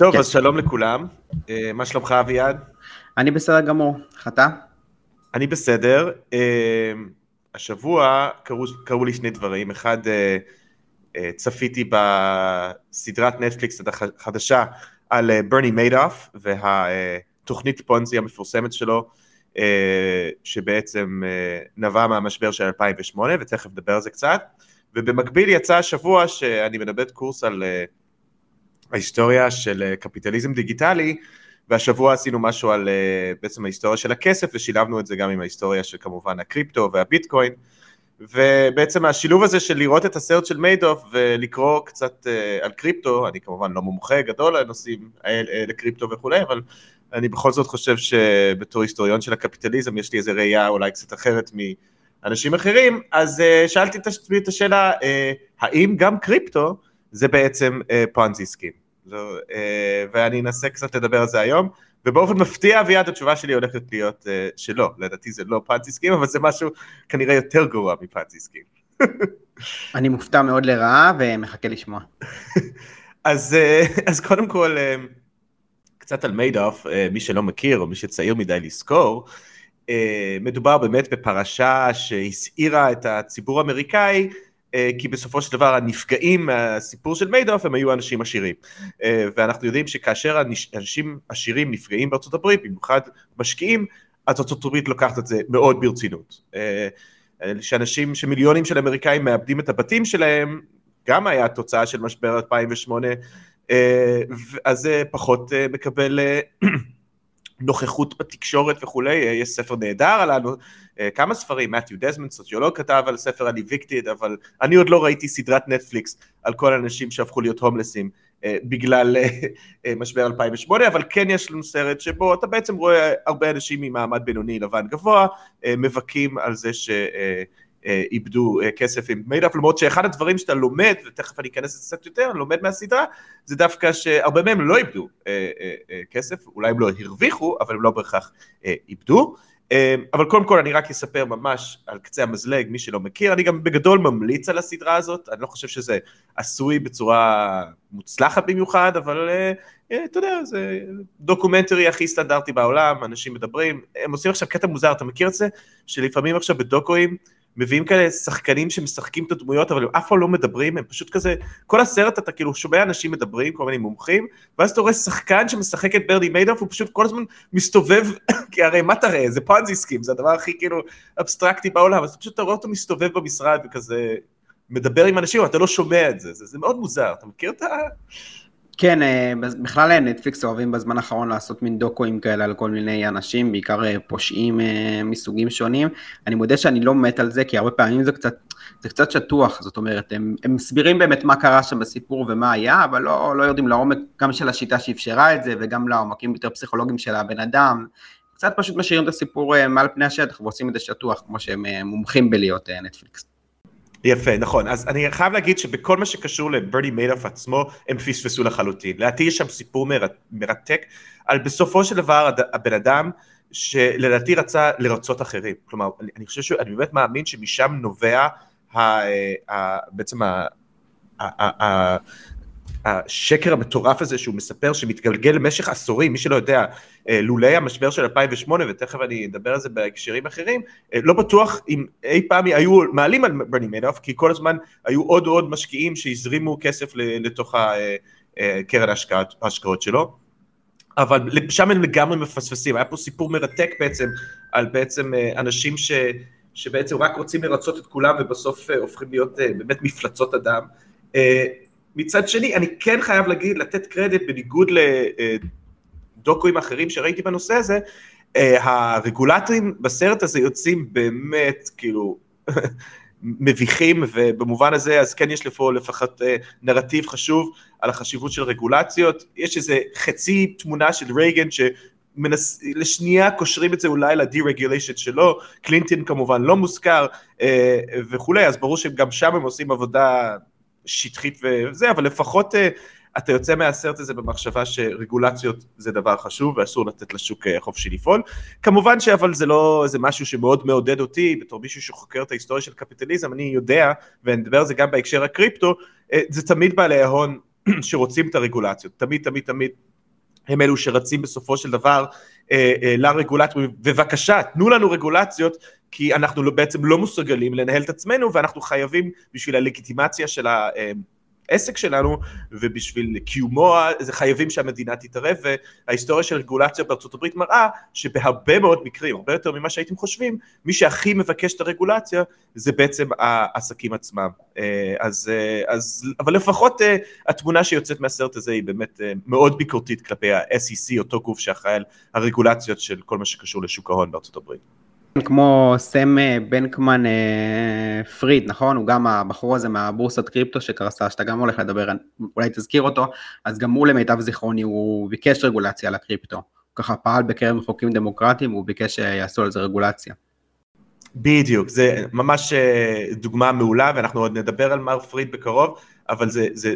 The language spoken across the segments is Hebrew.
טוב, אז שלום לכולם. אה, מה שלומך אביעד? אני בסדר גמור, איך אתה? אני בסדר. אה, השבוע קרו, קרו לי שני דברים. אחד, אה, צפיתי בסדרת נטפליקס החדשה על ברני מיידוף והתוכנית פונזי המפורסמת שלו, שבעצם נבע מהמשבר של 2008, ותכף נדבר על זה קצת. ובמקביל יצא השבוע שאני מלמד קורס על ההיסטוריה של אה, קפיטליזם דיגיטלי, והשבוע עשינו משהו על אה, בעצם ההיסטוריה של הכסף, ושילבנו את זה גם עם ההיסטוריה של כמובן הקריפטו והביטקוין, ובעצם השילוב הזה של לראות את הסרט של מיידוף ולקרוא קצת אה, על קריפטו, אני כמובן לא מומחה גדול לנושאים לקריפטו וכולי, אבל אני בכל זאת חושב שבתור היסטוריון של הקפיטליזם יש לי איזה ראייה אולי קצת אחרת מאנשים אחרים, אז שאלתי את השאלה, האם גם קריפטו זה בעצם פונזי סקים? אה, ואני אנסה קצת לדבר על זה היום, ובאופן מפתיע אביעד התשובה שלי הולכת להיות אה, שלא, לדעתי זה לא פאנציסקים, אבל זה משהו כנראה יותר גרוע מפאנציסקים. אני מופתע מאוד לרעה ומחכה לשמוע. אז, אה, אז קודם כל, קצת על מיידוף, מי שלא מכיר או מי שצעיר מדי לזכור, מדובר באמת בפרשה שהסעירה את הציבור האמריקאי כי בסופו של דבר הנפגעים מהסיפור של מיידוף הם היו אנשים עשירים. אה, ואנחנו יודעים שכאשר אנשים עשירים נפגעים בארצות הברית במיוחד משקיעים אז ארצות הברית לוקחת את זה מאוד ברצינות. אה, שאנשים שמיליונים של אמריקאים מאבדים את הבתים שלהם גם היה תוצאה של משבר 2008 אז זה פחות מקבל נוכחות בתקשורת וכולי, יש ספר נהדר על אה, כמה ספרים, מתיו דזמנד, סוציולוג כתב על ספר על Evicted, אבל אני עוד לא ראיתי סדרת נטפליקס על כל האנשים שהפכו להיות הומלסים אה, בגלל אה, משבר 2008, אבל כן יש לנו סרט שבו אתה בעצם רואה הרבה אנשים ממעמד בינוני לבן גבוה, מבכים על זה ש... איבדו כסף עם מיידוף, למרות שאחד הדברים שאתה לומד, ותכף אני אכנס לזה קצת יותר, לומד מהסדרה, זה דווקא שהרבה מהם לא איבדו כסף, אולי הם לא הרוויחו, אבל הם לא בהכרח איבדו. אבל קודם כל אני רק אספר ממש על קצה המזלג, מי שלא מכיר, אני גם בגדול ממליץ על הסדרה הזאת, אני לא חושב שזה עשוי בצורה מוצלחת במיוחד, אבל אה, אה, אתה יודע, זה דוקומנטרי הכי סטנדרטי בעולם, אנשים מדברים, הם עושים עכשיו קטע מוזר, אתה מכיר את זה? שלפעמים עכשיו בדוקואים מביאים כאלה שחקנים שמשחקים את הדמויות אבל הם אף פעם לא מדברים, הם פשוט כזה, כל הסרט אתה כאילו שומע אנשים מדברים, כל מיני מומחים, ואז אתה רואה שחקן שמשחק את ברדי מיידוף, הוא פשוט כל הזמן מסתובב, כי הרי מה תראה, זה פונזי סקים, זה הדבר הכי כאילו אבסטרקטי בעולם, אז פשוט אתה רואה אותו מסתובב במשרד וכזה מדבר עם אנשים, אתה לא שומע את זה, זה, זה מאוד מוזר, אתה מכיר את ה... כן, אה, בכלל נטפליקס אוהבים בזמן האחרון לעשות מין דוקואים כאלה על כל מיני אנשים, בעיקר אה, פושעים אה, מסוגים שונים. אני מודה שאני לא מת על זה, כי הרבה פעמים זה קצת, זה קצת שטוח, זאת אומרת, הם, הם מסבירים באמת מה קרה שם בסיפור ומה היה, אבל לא, לא יודעים לעומק גם של השיטה שאפשרה את זה, וגם לעומקים יותר פסיכולוגיים של הבן אדם. קצת פשוט משאירים את הסיפור מעל פני השטח ועושים את זה שטוח, כמו שהם מומחים בלהיות נטפליקס. יפה, נכון. אז אני חייב להגיד שבכל מה שקשור לברני מיידוף עצמו, הם פספסו לחלוטין. לדעתי יש שם סיפור מרתק על בסופו של דבר הבן אדם שלדעתי רצה לרצות אחרים. כלומר, אני, אני חושב שאני באמת מאמין שמשם נובע ה, ה, בעצם ה, ה, ה, השקר המטורף הזה שהוא מספר שמתגלגל למשך עשורים, מי שלא יודע, אה, לולי המשבר של 2008, ותכף אני אדבר על זה בהקשרים אחרים, אה, לא בטוח אם אי פעם היו מעלים על ברני מיידוף, כי כל הזמן היו עוד עוד משקיעים שהזרימו כסף לתוך הקרן אה, ההשקעות שלו. אבל שם הם לגמרי מפספסים, היה פה סיפור מרתק בעצם על בעצם אנשים ש, שבעצם רק רוצים לרצות את כולם ובסוף הופכים להיות באמת מפלצות אדם. מצד שני, אני כן חייב להגיד, לתת קרדיט בניגוד לדוקואים אחרים שראיתי בנושא הזה, אה, הרגולטורים בסרט הזה יוצאים באמת, כאילו, מביכים, ובמובן הזה, אז כן יש לפה לפחות אה, נרטיב חשוב על החשיבות של רגולציות. יש איזה חצי תמונה של רייגן ש... מנס... לשנייה קושרים את זה אולי לדי-רגוליישן שלו, קלינטון כמובן לא מוזכר אה, וכולי, אז ברור שגם שם הם עושים עבודה שטחית וזה, אבל לפחות אה, אתה יוצא מהסרט הזה במחשבה שרגולציות זה דבר חשוב ואסור לתת לשוק אה, חופשי לפעול. כמובן שאבל זה לא, זה משהו שמאוד מעודד אותי, בתור מישהו שחוקר את ההיסטוריה של קפיטליזם, אני יודע, ואני מדבר על זה גם בהקשר הקריפטו, אה, זה תמיד בעלי ההון שרוצים את הרגולציות, תמיד תמיד תמיד הם אלו שרצים בסופו של דבר אה, אה, לרגולטורים, בבקשה תנו לנו רגולציות כי אנחנו לא, בעצם לא מסוגלים לנהל את עצמנו ואנחנו חייבים בשביל הלגיטימציה של. אה, העסק שלנו ובשביל קיומו זה חייבים שהמדינה תתערב וההיסטוריה של רגולציה בארצות הברית מראה שבהרבה מאוד מקרים, הרבה יותר ממה שהייתם חושבים, מי שהכי מבקש את הרגולציה זה בעצם העסקים עצמם. אה, אז, אה, אז, אבל לפחות התמונה שיוצאת מהסרט הזה היא באמת מאוד ביקורתית כלפי ה-SEC, אותו גוף שאחראי על הרגולציות של כל מה שקשור לשוק ההון בארצות הברית. כמו סם אה, בנקמן אה, פריד, נכון? הוא גם הבחור הזה מהבורסת קריפטו שקרסה, שאתה גם הולך לדבר, אולי תזכיר אותו, אז גם הוא למיטב זיכרוני, הוא ביקש רגולציה על הקריפטו. הוא ככה פעל בקרב חוקים דמוקרטיים, הוא ביקש שיעשו על זה רגולציה. בדיוק, זה ממש אה, דוגמה מעולה, ואנחנו עוד נדבר על מר פריד בקרוב, אבל זה, זה,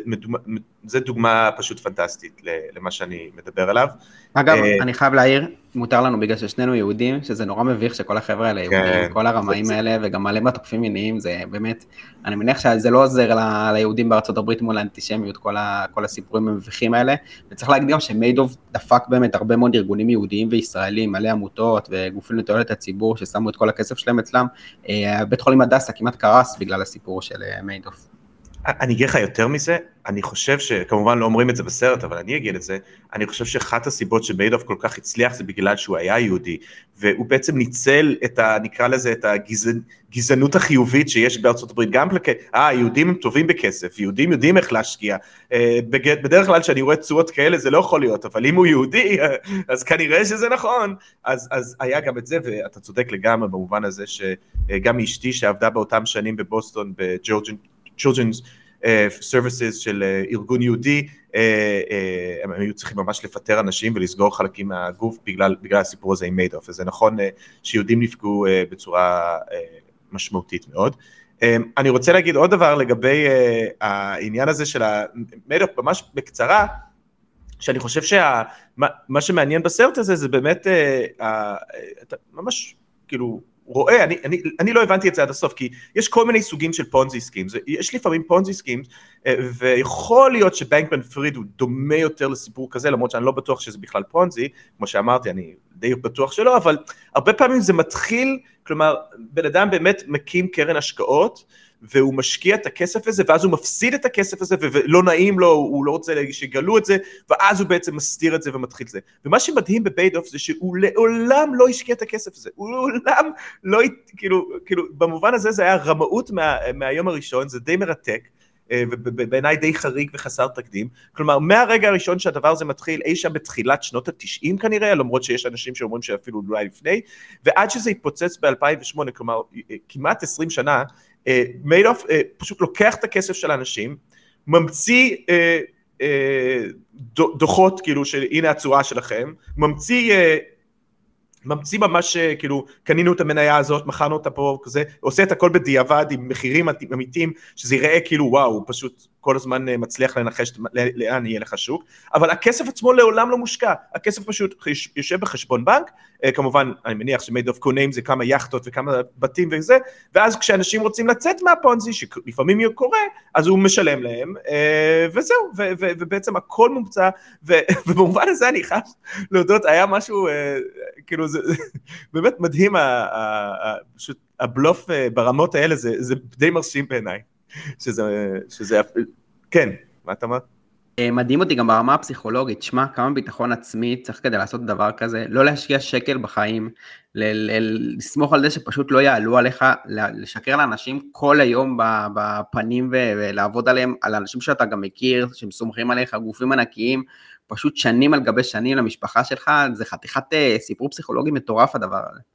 זה דוגמה פשוט פנטסטית למה שאני מדבר עליו. אגב, אה, אני חייב להעיר, מותר לנו בגלל ששנינו יהודים, שזה נורא מביך שכל החבר'ה האלה יהודים, כן, כל הרמאים האלה, וגם מלא מהתוקפים מיניים, זה באמת, אני מניח שזה לא עוזר ל, ליהודים בארצות הברית מול האנטישמיות, כל, ה, כל הסיפורים המביכים האלה, וצריך להגיד גם שמיידוב דפק באמת הרבה מאוד ארגונים יהודיים וישראלים, מלא עמותות וגופים לתועלת הציבור, ששמו את כל הכסף שלהם אצלם. אה, בית חולים הדסה כמעט קרס בגלל הסיפור של אה, מיידוף. אני אגיד לך יותר מזה, אני חושב שכמובן לא אומרים את זה בסרט, אבל אני אגיד את זה, אני חושב שאחת הסיבות שביידוף כל כך הצליח זה בגלל שהוא היה יהודי, והוא בעצם ניצל את ה... נקרא לזה את הגזענות החיובית שיש בארצות הברית, גם כלפי, אה, יהודים הם טובים בכסף, יהודים יודעים איך להשקיע, אה, בדרך כלל כשאני רואה תשואות כאלה זה לא יכול להיות, אבל אם הוא יהודי, אז כנראה שזה נכון, אז, אז היה גם את זה, ואתה צודק לגמרי במובן הזה שגם אשתי שעבדה באותם שנים בבוסטון, בג'ורג'ן, Children's uh, Services של uh, ארגון יהודי, uh, uh, הם היו צריכים ממש לפטר אנשים ולסגור חלקים מהגוף בגלל, בגלל הסיפור הזה עם מיידוף, וזה נכון uh, שיהודים נפגעו uh, בצורה uh, משמעותית מאוד. Um, אני רוצה להגיד עוד דבר לגבי uh, העניין הזה של המיידוף, ממש בקצרה, שאני חושב שמה שמעניין בסרט הזה זה באמת, אה, אה, ממש כאילו רואה, אני, אני, אני לא הבנתי את זה עד הסוף, כי יש כל מיני סוגים של Ponzi schemes, יש לפעמים Ponzi schemes, אה, ויכול להיות שבנקמן פריד הוא דומה יותר לסיפור כזה, למרות שאני לא בטוח שזה בכלל פונזי, כמו שאמרתי, אני די בטוח שלא, אבל הרבה פעמים זה מתחיל, כלומר, בן אדם באמת מקים קרן השקעות, והוא משקיע את הכסף הזה, ואז הוא מפסיד את הכסף הזה, ולא נעים לו, הוא לא רוצה שיגלו את זה, ואז הוא בעצם מסתיר את זה ומתחיל את זה. ומה שמדהים בבייד אוף זה שהוא לעולם לא השקיע את הכסף הזה, הוא לעולם לא, כאילו, כאילו, במובן הזה זה היה רמאות מה, מהיום הראשון, זה די מרתק. אה, ובעיניי די חריג וחסר תקדים. כלומר, מהרגע הראשון שהדבר הזה מתחיל, אי שם בתחילת שנות התשעים כנראה, למרות שיש אנשים שאומרים שאפילו אולי לפני, ועד שזה התפוצץ ב-2008, כלומר, אה, כמעט עשרים שנה, מיידוף אה, פשוט לוקח את הכסף של האנשים, ממציא דוחות כאילו של הנה התשואה שלכם, ממציא ממציא ממש כאילו קנינו את המניה הזאת מכרנו אותה פה כזה עושה את הכל בדיעבד עם מחירים אמיתיים שזה ייראה כאילו וואו פשוט כל הזמן אה, מצליח לנחש לאן יהיה לך שוק, אבל הכסף עצמו לעולם לא מושקע, הכסף פשוט יושב בחשבון בנק, אה, כמובן אני מניח שמייד אוף קונים זה כמה יכטות וכמה בתים וזה, ואז כשאנשים רוצים לצאת מהפונזי, שלפעמים קורה, אז הוא משלם להם, אה, וזהו, ובעצם הכל מומצא, ובמובן הזה אני חייב להודות, היה משהו, כאילו זה באמת מדהים, פשוט הבלוף ברמות האלה זה, זה די מרשים בעיניי. שזה, שזה, כן, מה אתה אומר? אה, מדהים אותי גם ברמה הפסיכולוגית, שמע, כמה ביטחון עצמי צריך כדי לעשות דבר כזה, לא להשקיע שקל בחיים, לסמוך על זה שפשוט לא יעלו עליך, לשקר לאנשים כל היום בפנים ולעבוד עליהם, על אנשים שאתה גם מכיר, שהם סומכים עליך, גופים ענקיים, פשוט שנים על גבי שנים למשפחה שלך, זה חתיכת אה, סיפור פסיכולוגי מטורף הדבר הזה.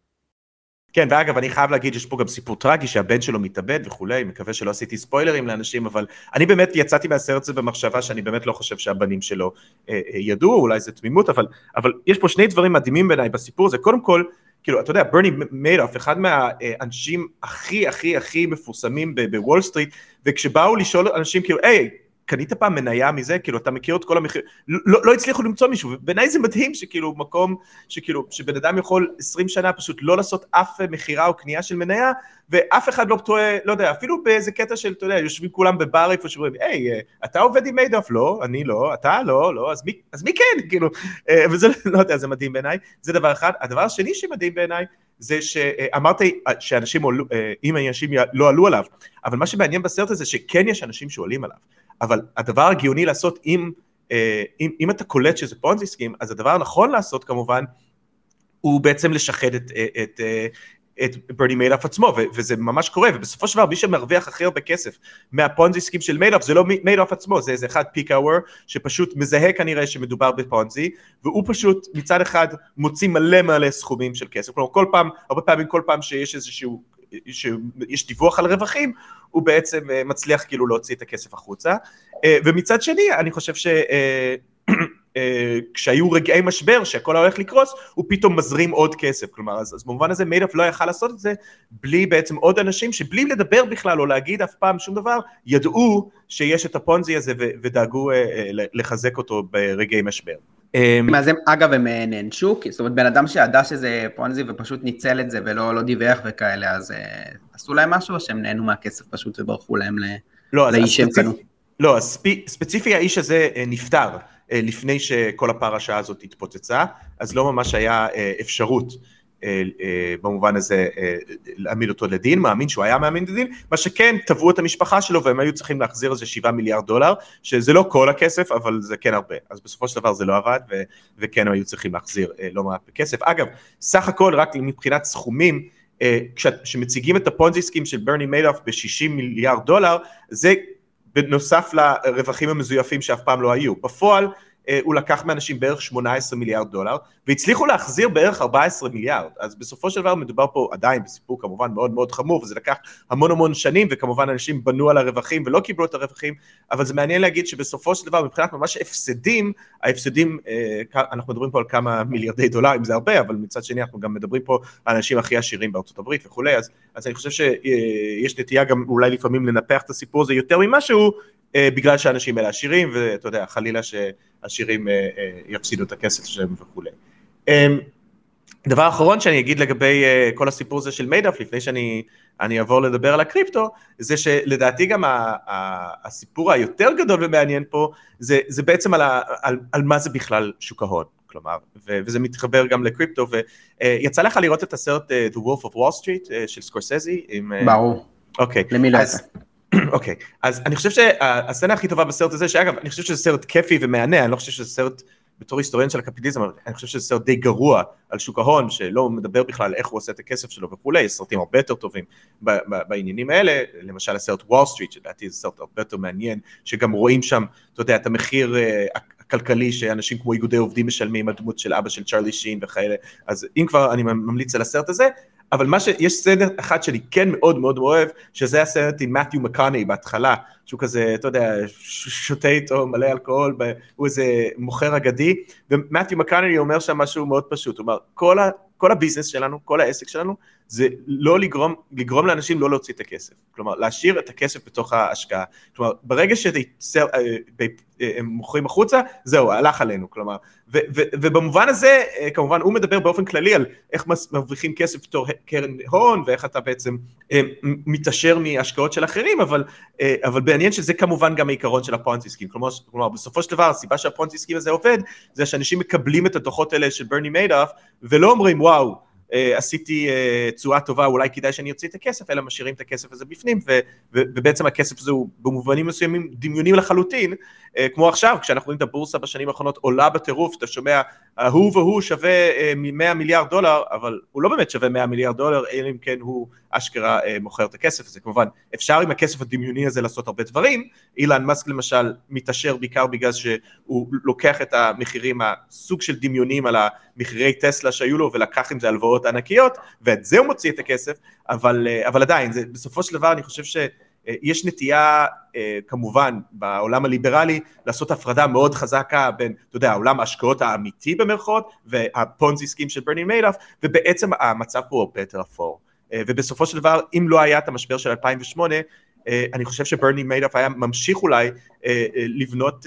כן, ואגב, אני חייב להגיד שיש פה גם סיפור טרגי שהבן שלו מתאבד וכולי, מקווה שלא עשיתי ספוילרים לאנשים, אבל אני באמת יצאתי מהסרט הזה במחשבה שאני באמת לא חושב שהבנים שלו אה, אה, ידעו, אולי זה תמימות, אבל, אבל יש פה שני דברים מדהימים בעיניי בסיפור הזה, קודם כל, כאילו, אתה יודע, ברני מיידוף, אחד מהאנשים הכי הכי הכי מפורסמים בוול סטריט, וכשבאו לשאול אנשים כאילו, היי, קנית פעם מניה מזה? כאילו, אתה מכיר את כל המחיר... לא, לא הצליחו למצוא מישהו, ובעיניי זה מדהים שכאילו מקום, שכאילו, שבן אדם יכול 20 שנה פשוט לא לעשות אף מכירה או קנייה של מניה, ואף אחד לא תוהה, לא יודע, אפילו באיזה קטע של, אתה יודע, יושבים כולם בבר איפה שאומרים, היי, אתה עובד עם מיידוף? לא, אני לא, אתה לא, לא, אז מי, אז מי כן? כאילו, אה, וזה, לא יודע, זה מדהים בעיניי, זה דבר אחד. הדבר השני שמדהים בעיניי, זה שאמרת שאנשים עלו, אה, אם אנשים לא עלו עליו, אבל מה שמעניין בסרט הזה שכן יש אנשים שעולים עליו, אבל הדבר הגאוני לעשות אם, אה, אם, אם אתה קולט שזה פונזי סקים, אז הדבר הנכון לעשות כמובן הוא בעצם לשחד את, את, את ברני מיידאף עצמו, ו- וזה ממש קורה, ובסופו של דבר מי שמרוויח הכי הרבה כסף מהפונזי סקים של מיידאף זה לא מיידאף עצמו, זה איזה אחד פיק אאוור שפשוט מזהה כנראה שמדובר בפונזי, והוא פשוט מצד אחד מוציא מלא מלא סכומים של כסף, כלומר כל פעם, הרבה פעמים כל פעם שיש איזשהו, שיש דיווח על רווחים, הוא בעצם אה, מצליח כאילו להוציא את הכסף החוצה, אה, ומצד שני אני חושב ש... אה, כשהיו רגעי משבר שהכל הולך לקרוס, הוא פתאום מזרים עוד כסף, כלומר, אז, אז במובן הזה מיידאפ לא יכל לעשות את זה בלי בעצם עוד אנשים שבלי לדבר בכלל או להגיד אף פעם שום דבר, ידעו שיש את הפונזי הזה ודאגו אה, אה, לחזק אותו ברגעי משבר. אז הם, אגב, הם נענשו, זאת אומרת, בן אדם שידע שזה פונזי ופשוט ניצל את זה ולא לא דיווח וכאלה, אז עשו להם משהו או שהם נהנו מהכסף פשוט וברחו להם לא, לאיש שהם קנו? לא, ספציפי האיש הזה נפטר. אה, לפני שכל הפרשה הזאת התפוצצה, אז לא ממש היה אה, אפשרות אה, במובן הזה להעמיד אותו לדין, מאמין שהוא היה מאמין לדין, מה שכן תבעו את המשפחה שלו והם היו צריכים להחזיר איזה 7 מיליארד דולר, שזה לא כל הכסף אבל זה כן הרבה, אז בסופו של דבר זה לא עבד ו- וכן הם היו צריכים להחזיר לא מעט בכסף. אגב, סך הכל רק מבחינת סכומים, כשמציגים את הפונזי סקים של ברני מיידוף ב-60 מיליארד דולר, זה בנוסף לרווחים המזויפים שאף פעם לא היו. בפועל אה, הוא לקח מאנשים בערך 18 מיליארד דולר, והצליחו להחזיר בערך 14 מיליארד, אז בסופו של דבר מדובר פה עדיין בסיפור כמובן מאוד מאוד חמור, וזה לקח המון המון שנים, וכמובן אנשים בנו על הרווחים ולא קיבלו את הרווחים, אבל זה מעניין להגיד שבסופו של דבר מבחינת ממש הפסדים, ההפסדים, אה, אנחנו מדברים פה על כמה מיליארדי דולרים, זה הרבה, אבל מצד שני אנחנו גם מדברים פה על האנשים הכי עשירים בארצות הברית וכולי, אז, אז אני חושב שיש אה, נטייה גם אולי לפעמים לנפח את הסיפור הזה יותר ממה שהוא, בגלל שהאנשים האלה עשירים, ואתה יודע, חלילה ש... העשירים אה, אה, יפסידו את הכסף שלהם וכולי. אמ, דבר אחרון שאני אגיד לגבי אה, כל הסיפור הזה של מיידוף, לפני שאני אעבור לדבר על הקריפטו, זה שלדעתי גם הסיפור היותר גדול ומעניין פה, זה, זה בעצם על, ה, על, על מה זה בכלל שוק ההון. כלומר, ו- וזה מתחבר גם לקריפטו, ויצא לך לראות את הסרט The Wolf of Wall Street של סקורסזי? ברור. אוקיי. למי לא יצא? אוקיי, אוקיי. אז אני חושב שהסצנה הכי טובה בסרט הזה, שאגב, אני חושב שזה סרט כיפי ומהנה, אני לא חושב שזה סרט, בתור היסטוריון של הקפיטליזם, אני חושב שזה סרט די גרוע על שוק ההון, שלא מדבר בכלל איך הוא עושה את הכסף שלו וכולי, יש סרטים הרבה יותר טובים בעניינים האלה, למשל הסרט וול סטריט, שלדעתי זה סרט הרבה יותר מעניין, שגם רואים שם, אתה יודע, את המחיר אה, הכלכלי שאנשים כמו איגודי עובדים משלמים, הדמות של אבא של צ'רלי שין וכאלה, אז אם כבר אני ממליץ על הסרט הזה, אבל מה שיש סרט אחד שאני כן מאוד מאוד אוהב, שזה הסרט עם מתיו מקאני בהתחלה, שהוא כזה, אתה יודע, שותה איתו מלא אלכוהול, הוא איזה מוכר אגדי, ומתיו מקאני אומר שם משהו מאוד פשוט, הוא אומר, כל, ה, כל הביזנס שלנו, כל העסק שלנו, זה לא לגרום, לגרום לאנשים לא להוציא את הכסף, כלומר להשאיר את הכסף בתוך ההשקעה, כלומר ברגע שהם אה, מוכרים החוצה, זהו, הלך עלינו, כלומר, ו, ו, ובמובן הזה, אה, כמובן הוא מדבר באופן כללי על איך מרוויחים כסף בתור קרן הון, ואיך אתה בעצם אה, מתעשר מהשקעות של אחרים, אבל, אבל מעניין שזה כמובן גם העיקרון של הפונטי כלומר, כלומר בסופו של דבר הסיבה שהפונטי הזה עובד, זה שאנשים מקבלים את הדוחות האלה של ברני מיידאף, ולא אומרים וואו, אה, עשיתי אה, תשואה טובה, אולי כדאי שאני אוציא את הכסף, אלא משאירים את הכסף הזה בפנים, ו, ו, ובעצם הכסף הזה הוא במובנים מסוימים דמיונים לחלוטין, כמו עכשיו, כשאנחנו רואים את הבורסה בשנים האחרונות עולה בטירוף, אתה שומע, ההוא והוא שווה 100 מיליארד דולר, אבל הוא לא באמת שווה 100 מיליארד דולר, אלא אם כן הוא אשכרה מוכר את הכסף הזה. כמובן, אפשר עם הכסף הדמיוני הזה לעשות הרבה דברים, אילן מאסק למשל מתעשר בעיקר בגלל שהוא לוקח את המחירים, הסוג של דמיונים על המחירי טסלה שהיו לו, ולקח עם זה הלוואות ענקיות, ואת זה הוא מוציא את הכסף, אבל, אבל עדיין, זה, בסופו של דבר אני חושב ש... יש נטייה אה, כמובן בעולם הליברלי לעשות הפרדה מאוד חזקה בין, אתה יודע, עולם ההשקעות האמיתי במרכאות והפונזי סקים של ברני מיידוף ובעצם המצב פה הוא הרבה יותר אפור. אה, ובסופו של דבר אם לא היה את המשבר של 2008 אני חושב שברני מיידוף היה ממשיך אולי לבנות,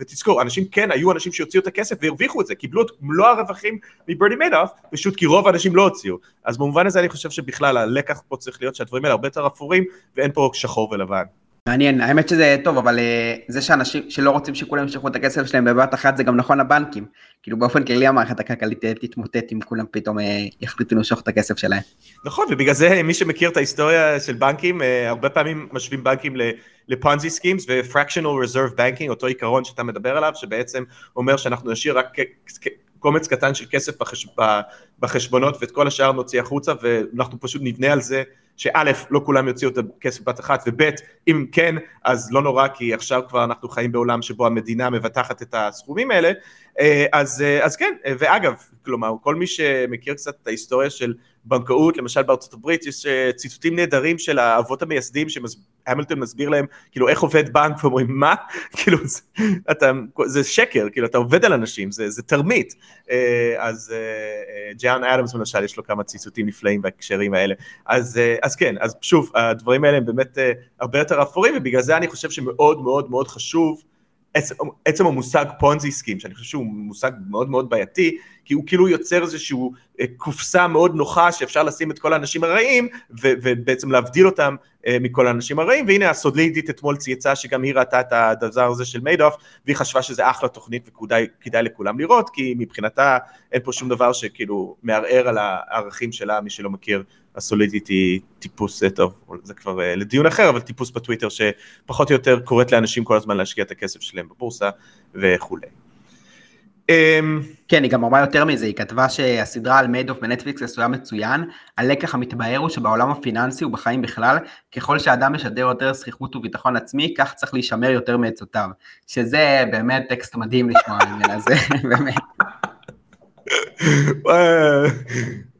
ותזכור, אנשים כן, היו אנשים שהוציאו את הכסף והרוויחו את זה, קיבלו את מלוא הרווחים מברני מיידוף, פשוט כי רוב האנשים לא הוציאו. אז במובן הזה אני חושב שבכלל הלקח פה צריך להיות שהדברים האלה הרבה יותר אפורים, ואין פה שחור ולבן. מעניין, האמת שזה טוב, אבל אה, זה שאנשים שלא רוצים שכולם ימשכו את הכסף שלהם בבת אחת זה גם נכון לבנקים. כאילו באופן כללי המערכת הכלכלית תתמוטט אם כולם פתאום אה, יחליטו למשוך את הכסף שלהם. נכון, ובגלל זה מי שמכיר את ההיסטוריה של בנקים, הרבה פעמים משווים בנקים ל-Ponzi schemes ו-fractional reserve אותו עיקרון שאתה מדבר עליו, שבעצם אומר שאנחנו נשאיר רק קומץ קטן של כסף בחש... בחשבונות ואת כל השאר נוציא החוצה ואנחנו פשוט נבנה על זה שא' לא כולם יוציאו את הכסף בת אחת וב' אם כן אז לא נורא כי עכשיו כבר אנחנו חיים בעולם שבו המדינה מבטחת את הסכומים האלה. אה, אז, אה, אז כן ואגב כלומר כל מי שמכיר קצת את ההיסטוריה של בנקאות, למשל בארצות הברית יש אה, ציטוטים נהדרים של האבות המייסדים שהמילטון מסביר להם כאילו איך עובד בנק ואומרים מה? כאילו זה, אתה, זה שקר, כאילו אתה עובד על אנשים, זה, זה תרמית. אה, אז אה, ג'אן אדמס למשל יש לו כמה ציטוטים נפלאים בהקשרים האלה. אז, אז כן, אז שוב הדברים האלה הם באמת הרבה יותר אפורים ובגלל זה אני חושב שמאוד מאוד מאוד חשוב עצם, עצם המושג פונזי סקים, שאני חושב שהוא מושג מאוד מאוד בעייתי, כי הוא כאילו יוצר איזושהי אה, קופסה מאוד נוחה שאפשר לשים את כל האנשים הרעים, ו, ובעצם להבדיל אותם uh, מכל האנשים הרעים, והנה הסולידית אתמול צייצה שגם היא ראתה את הדבר הזה של מיידוף, והיא חשבה שזה אחלה תוכנית וכדאי לכולם לראות, כי מבחינתה אין פה שום דבר שכאילו מערער על הערכים שלה, מי שלא מכיר, הסולידית היא טיפוס, אה, טוב, זה כבר לדיון אחר, אבל טיפוס בטוויטר שפחות או יותר קוראת לאנשים כל הזמן להשקיע את הכסף שלהם בבורסה וכולי. אמ, כן, היא גם אמרה יותר מזה, היא כתבה שהסדרה על מיידוף בנטפליקס עשויה מצוין, הלקח המתבהר הוא שבעולם הפיננסי ובחיים בכלל, ככל שאדם משדר יותר זכיחות וביטחון עצמי, כך צריך להישמר יותר מעצותיו. שזה באמת טקסט מדהים לשמוע ממנה, זה באמת.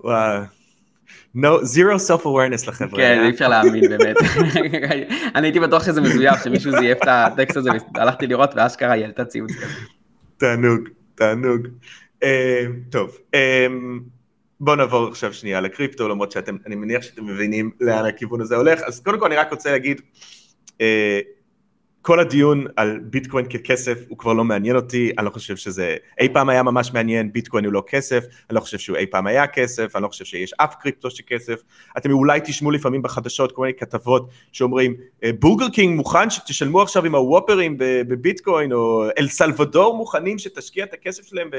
וואו. No, zero self awareness לחבר'ה. כן, אי אפשר להאמין באמת. אני הייתי בטוח שזה מזויף, שמישהו זייף את הטקסט הזה, והלכתי לראות ואשכרה היא העלתה ציוץ כזה. תענוג. תענוג. Uh, טוב, uh, בואו נעבור עכשיו שנייה לקריפטו, למרות שאני מניח שאתם מבינים לאן הכיוון הזה הולך, אז קודם כל אני רק רוצה להגיד, אה, כל הדיון על ביטקוין ככסף הוא כבר לא מעניין אותי, אני לא חושב שזה אי פעם היה ממש מעניין, ביטקוין הוא לא כסף, אני לא חושב שהוא אי פעם היה כסף, אני לא חושב שיש אף קריפטו שכסף, אתם אולי תשמעו לפעמים בחדשות כל מיני כתבות שאומרים בורגר קינג מוכן שתשלמו עכשיו עם הוופרים בביטקוין, או אל סלבדור מוכנים שתשקיע את הכסף שלהם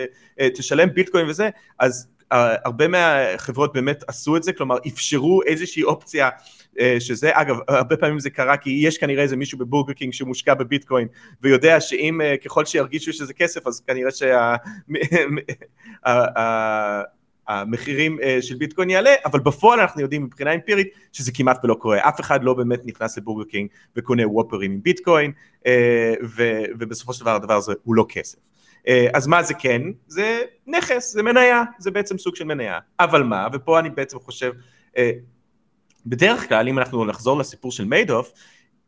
ותשלם ביטקוין וזה, אז הרבה מהחברות באמת עשו את זה, כלומר אפשרו איזושהי אופציה אה, שזה, אגב, הרבה פעמים זה קרה כי יש כנראה איזה מישהו בבורגר קינג שמושקע בביטקוין ויודע שאם אה, ככל שירגישו שזה כסף אז כנראה שהמחירים שה, אה, של ביטקוין יעלה, אבל בפועל אנחנו יודעים מבחינה אמפירית שזה כמעט ולא קורה, אף אחד לא באמת נכנס לבורגר קינג וקונה וופרים עם ביטקוין ובסופו של דבר הדבר הזה הוא לא כסף. אז מה זה כן? זה נכס, זה מניה, זה בעצם סוג של מניה. אבל מה, ופה אני בעצם חושב, בדרך כלל, אם אנחנו נחזור לסיפור של מיידוף,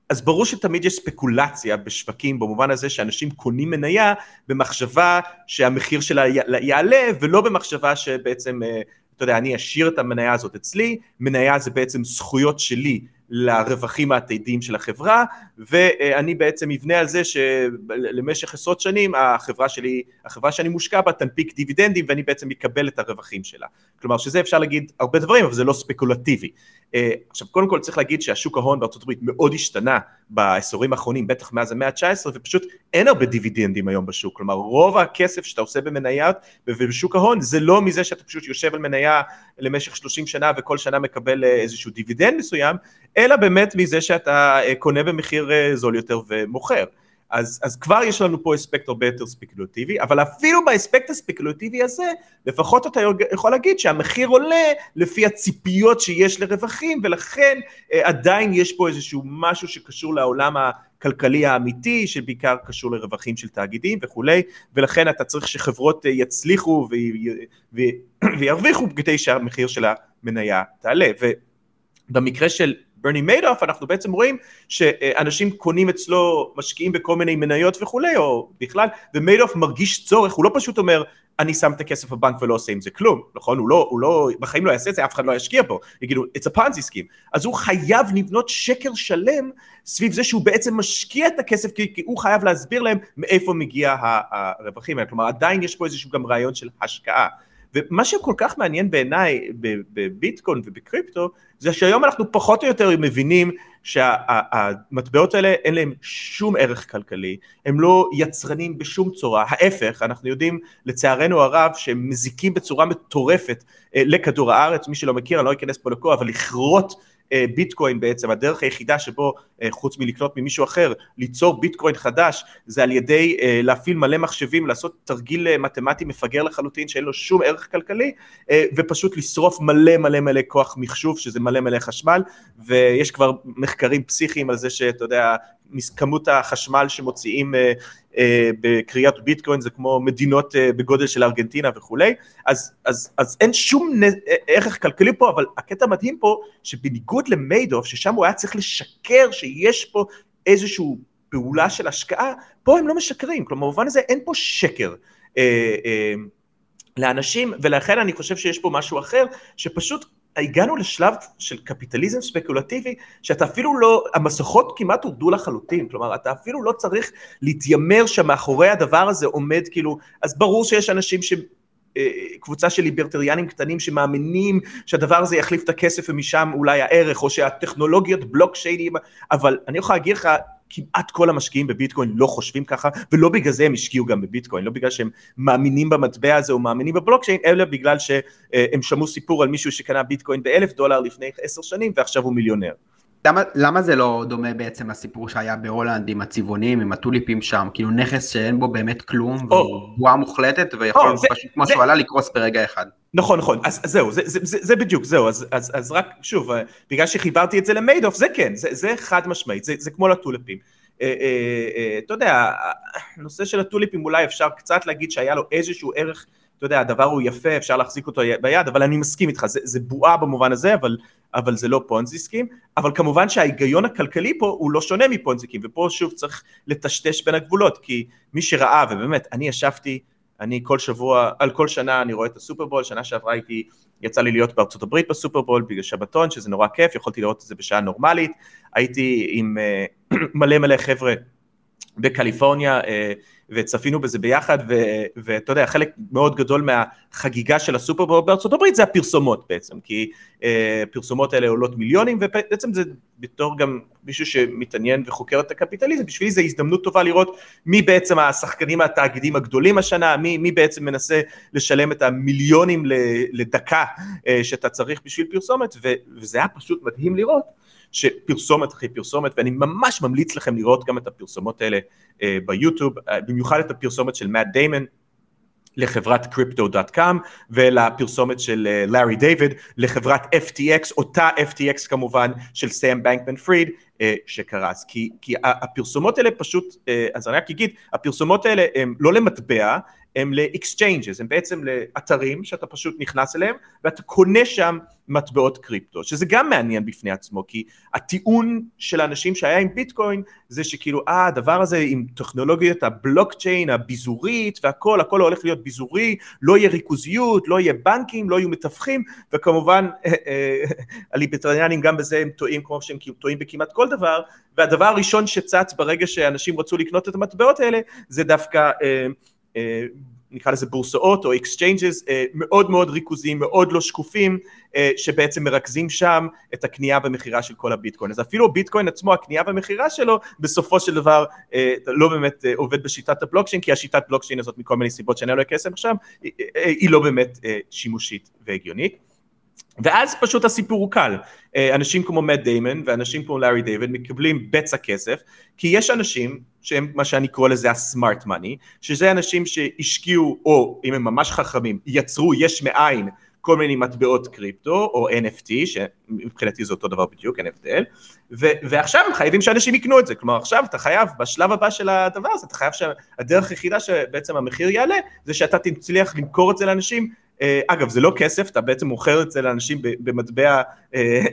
אז ברור שתמיד יש ספקולציה בשווקים במובן הזה שאנשים קונים מניה במחשבה שהמחיר שלה יעלה ולא במחשבה שבעצם, אה, אתה יודע, אני אשאיר את המניה הזאת אצלי, מניה זה בעצם זכויות שלי לרווחים העתידיים של החברה ואני בעצם אבנה על זה שלמשך עשרות שנים החברה שלי, החברה שאני מושקע בה תנפיק דיבידנדים ואני בעצם אקבל את הרווחים שלה. כלומר שזה אפשר להגיד הרבה דברים אבל זה לא ספקולטיבי. עכשיו קודם כל צריך להגיד שהשוק ההון בארצות הברית מאוד השתנה בעשורים האחרונים בטח מאז המאה ה-19 ופשוט אין הרבה דיבידנדים היום בשוק. כלומר רוב הכסף שאתה עושה במניות ובשוק ההון זה לא מזה שאתה פשוט יושב על מניה למשך 30 שנה וכל שנה מקבל אה, איזשהו דיבידנד מסוים אלא באמת מזה שאתה אה, קונה במחיר זול יותר ומוכר אז, אז כבר יש לנו פה אספקט הרבה יותר ספקולטיבי, אבל אפילו באספקט הספקולטיבי הזה, לפחות אתה יכול להגיד שהמחיר עולה לפי הציפיות שיש לרווחים, ולכן אה, עדיין יש פה איזשהו משהו שקשור לעולם הכלכלי האמיתי, שבעיקר קשור לרווחים של תאגידים וכולי, ולכן אתה צריך שחברות אה, יצליחו וירוויחו כדי שהמחיר של המניה תעלה. ובמקרה של ברני מיידוף אנחנו בעצם רואים שאנשים קונים אצלו, משקיעים בכל מיני מניות וכולי, או בכלל, ומיידוף מרגיש צורך, הוא לא פשוט אומר, אני שם את הכסף בבנק ולא עושה עם זה כלום, נכון? הוא לא, הוא לא, בחיים לא יעשה את זה, אף אחד לא ישקיע בו, יגידו, it's a ponzi scheme. אז הוא חייב לבנות שקר שלם סביב זה שהוא בעצם משקיע את הכסף, כי, כי הוא חייב להסביר להם מאיפה מגיע הרווחים האלה. כלומר, עדיין יש פה איזשהו גם רעיון של השקעה. ומה שכל כך מעניין בעיניי בביטקוין ובקריפטו, זה שהיום אנחנו פחות או יותר מבינים שהמטבעות האלה אין להם שום ערך כלכלי, הם לא יצרנים בשום צורה, ההפך, אנחנו יודעים לצערנו הרב שהם מזיקים בצורה מטורפת אה, לכדור הארץ, מי שלא מכיר, אני לא אכנס פה לכל, אבל לכרות ביטקוין בעצם, הדרך היחידה שבו אה, חוץ מלקנות ממישהו אחר, ליצור ביטקוין חדש, זה על ידי אה, להפעיל מלא מחשבים, לעשות תרגיל מתמטי מפגר לחלוטין שאין לו שום ערך כלכלי, ופשוט לשרוף מלא מלא מלא כוח מחשוב, שזה מלא מלא חשמל, ויש כבר מחקרים פסיכיים על זה שאתה יודע, כמות החשמל שמוציאים אה, אה, בקריאת ביטקוין זה כמו מדינות אה, בגודל של ארגנטינה וכולי, אז, אז, אז אין שום. ערך כלכלי פה, אבל הקטע המדהים פה, שבניגוד למיידוף, ששם הוא היה צריך לשקר שיש פה איזושהי פעולה של השקעה, פה הם לא משקרים, כלומר במובן הזה אין פה שקר. לאנשים, ולכן אני חושב שיש פה משהו אחר, שפשוט הגענו לשלב של קפיטליזם ספקולטיבי, שאתה אפילו לא, המסכות כמעט הורדו לחלוטין, כלומר אתה אפילו לא צריך להתיימר שמאחורי הדבר הזה עומד כאילו, אז ברור שיש אנשים ש... אה, קבוצה של ליברטריאנים קטנים שמאמינים שהדבר הזה יחליף את הכסף ומשם אולי הערך, או שהטכנולוגיות בלוקצ'יינים, אבל אני יכול להגיד לך, כמעט כל המשקיעים בביטקוין לא חושבים ככה, ולא בגלל זה הם השקיעו גם בביטקוין, לא בגלל שהם מאמינים במטבע הזה או מאמינים בבלוקצ'יין, אלא בגלל שהם שמעו סיפור על מישהו שקנה ביטקוין באלף דולר לפני עשר שנים ועכשיו הוא מיליונר. למה, למה זה לא דומה בעצם לסיפור שהיה בהולנד עם הצבעונים, עם הטוליפים שם, כאילו נכס שאין בו באמת כלום, oh. והוא בועה מוחלטת, ויכול oh, פשוט כמו שהוא עלה לקרוס ברגע אחד. נכון, נכון, אז, אז זהו, זה, זה, זה, זה בדיוק, זהו, אז, אז, אז רק, שוב, אה, בגלל שחיברתי את זה למיידוף, זה כן, זה, זה חד משמעית, זה, זה כמו לטוליפים. אה, אה, אה, אתה יודע, הנושא של הטוליפים אולי אפשר קצת להגיד שהיה לו איזשהו ערך, אתה יודע, הדבר הוא יפה, אפשר להחזיק אותו ביד, אבל אני מסכים איתך, זה, זה בועה במובן הזה, אבל, אבל זה לא פונזיסקים, אבל כמובן שההיגיון הכלכלי פה הוא לא שונה מפונזיקים, ופה שוב צריך לטשטש בין הגבולות, כי מי שראה, ובאמת, אני ישבתי, אני כל שבוע, על כל שנה אני רואה את הסופרבול, שנה שעברה הייתי, יצא לי להיות בארצות הברית בסופרבול בגלל שבתון, שזה נורא כיף, יכולתי לראות את זה בשעה נורמלית, הייתי עם uh, מלא מלא חבר'ה בקליפורניה, uh, וצפינו בזה ביחד, ואתה יודע, חלק מאוד גדול מהחגיגה של הסופרבול בארצות הברית זה הפרסומות בעצם, כי אה, הפרסומות האלה עולות מיליונים, ובעצם זה בתור גם מישהו שמתעניין וחוקר את הקפיטליזם, בשבילי זו הזדמנות טובה לראות מי בעצם השחקנים התאגידים הגדולים השנה, מי, מי בעצם מנסה לשלם את המיליונים לדקה אה, שאתה צריך בשביל פרסומת, וזה היה פשוט מדהים לראות. שפרסומת אחרי פרסומת, ואני ממש ממליץ לכם לראות גם את הפרסומות האלה אה, ביוטיוב, אה, במיוחד את הפרסומת של מאט דיימן, לחברת crypto.com ולפרסומת של לארי uh, דיוויד לחברת FTX, אותה FTX כמובן של סאם בנקמן פריד uh, שקרס, כי, כי הפרסומות האלה פשוט, uh, אז אני רק אגיד, הפרסומות האלה הם לא למטבע, הם ל-exchanges, הם בעצם לאתרים שאתה פשוט נכנס אליהם ואתה קונה שם מטבעות קריפטו, שזה גם מעניין בפני עצמו, כי הטיעון של האנשים שהיה עם ביטקוין זה שכאילו, אה, הדבר הזה עם טכנולוגיית הבלוקצ'יין, הביזורית והכל, הכל הולך להיות ביזורי, לא יהיה ריכוזיות, לא יהיה בנקים, לא יהיו מתווכים, וכמובן אה, אה, הליברטריאנים גם בזה הם טועים כמו שהם טועים בכמעט כל דבר, והדבר הראשון שצץ ברגע שאנשים רצו לקנות את המטבעות האלה, זה דווקא אה, אה, נקרא לזה בורסאות או exchanges אה, מאוד מאוד ריכוזיים, מאוד לא שקופים, אה, שבעצם מרכזים שם את הקנייה ומכירה של כל הביטקוין. אז אפילו הביטקוין עצמו, הקנייה ומכירה שלו, בסופו של דבר לא באמת עובד בשיטת הבלוקשיין, כי השיטת בלוקשיין הזאת מכל מיני סיבות שאני לא אכנס עכשיו, היא לא באמת שימושית והגיונית. ואז פשוט הסיפור הוא קל, אה, אנשים כמו מאט דיימן ואנשים כמו לארי דיוויד מקבלים בצע כסף, כי יש אנשים שהם מה שאני קורא לזה הסמארט מאני, שזה אנשים שהשקיעו, או אם הם ממש חכמים, יצרו יש מאין כל מיני מטבעות קריפטו, או NFT, שמבחינתי זה אותו דבר בדיוק, אין הבדל, ו- ועכשיו הם חייבים שאנשים יקנו את זה, כלומר עכשיו אתה חייב, בשלב הבא של הדבר הזה, אתה חייב שהדרך היחידה שבעצם המחיר יעלה, זה שאתה תצליח למכור את זה לאנשים אגב, זה לא כסף, אתה בעצם מוכר את זה לאנשים במטבע אה,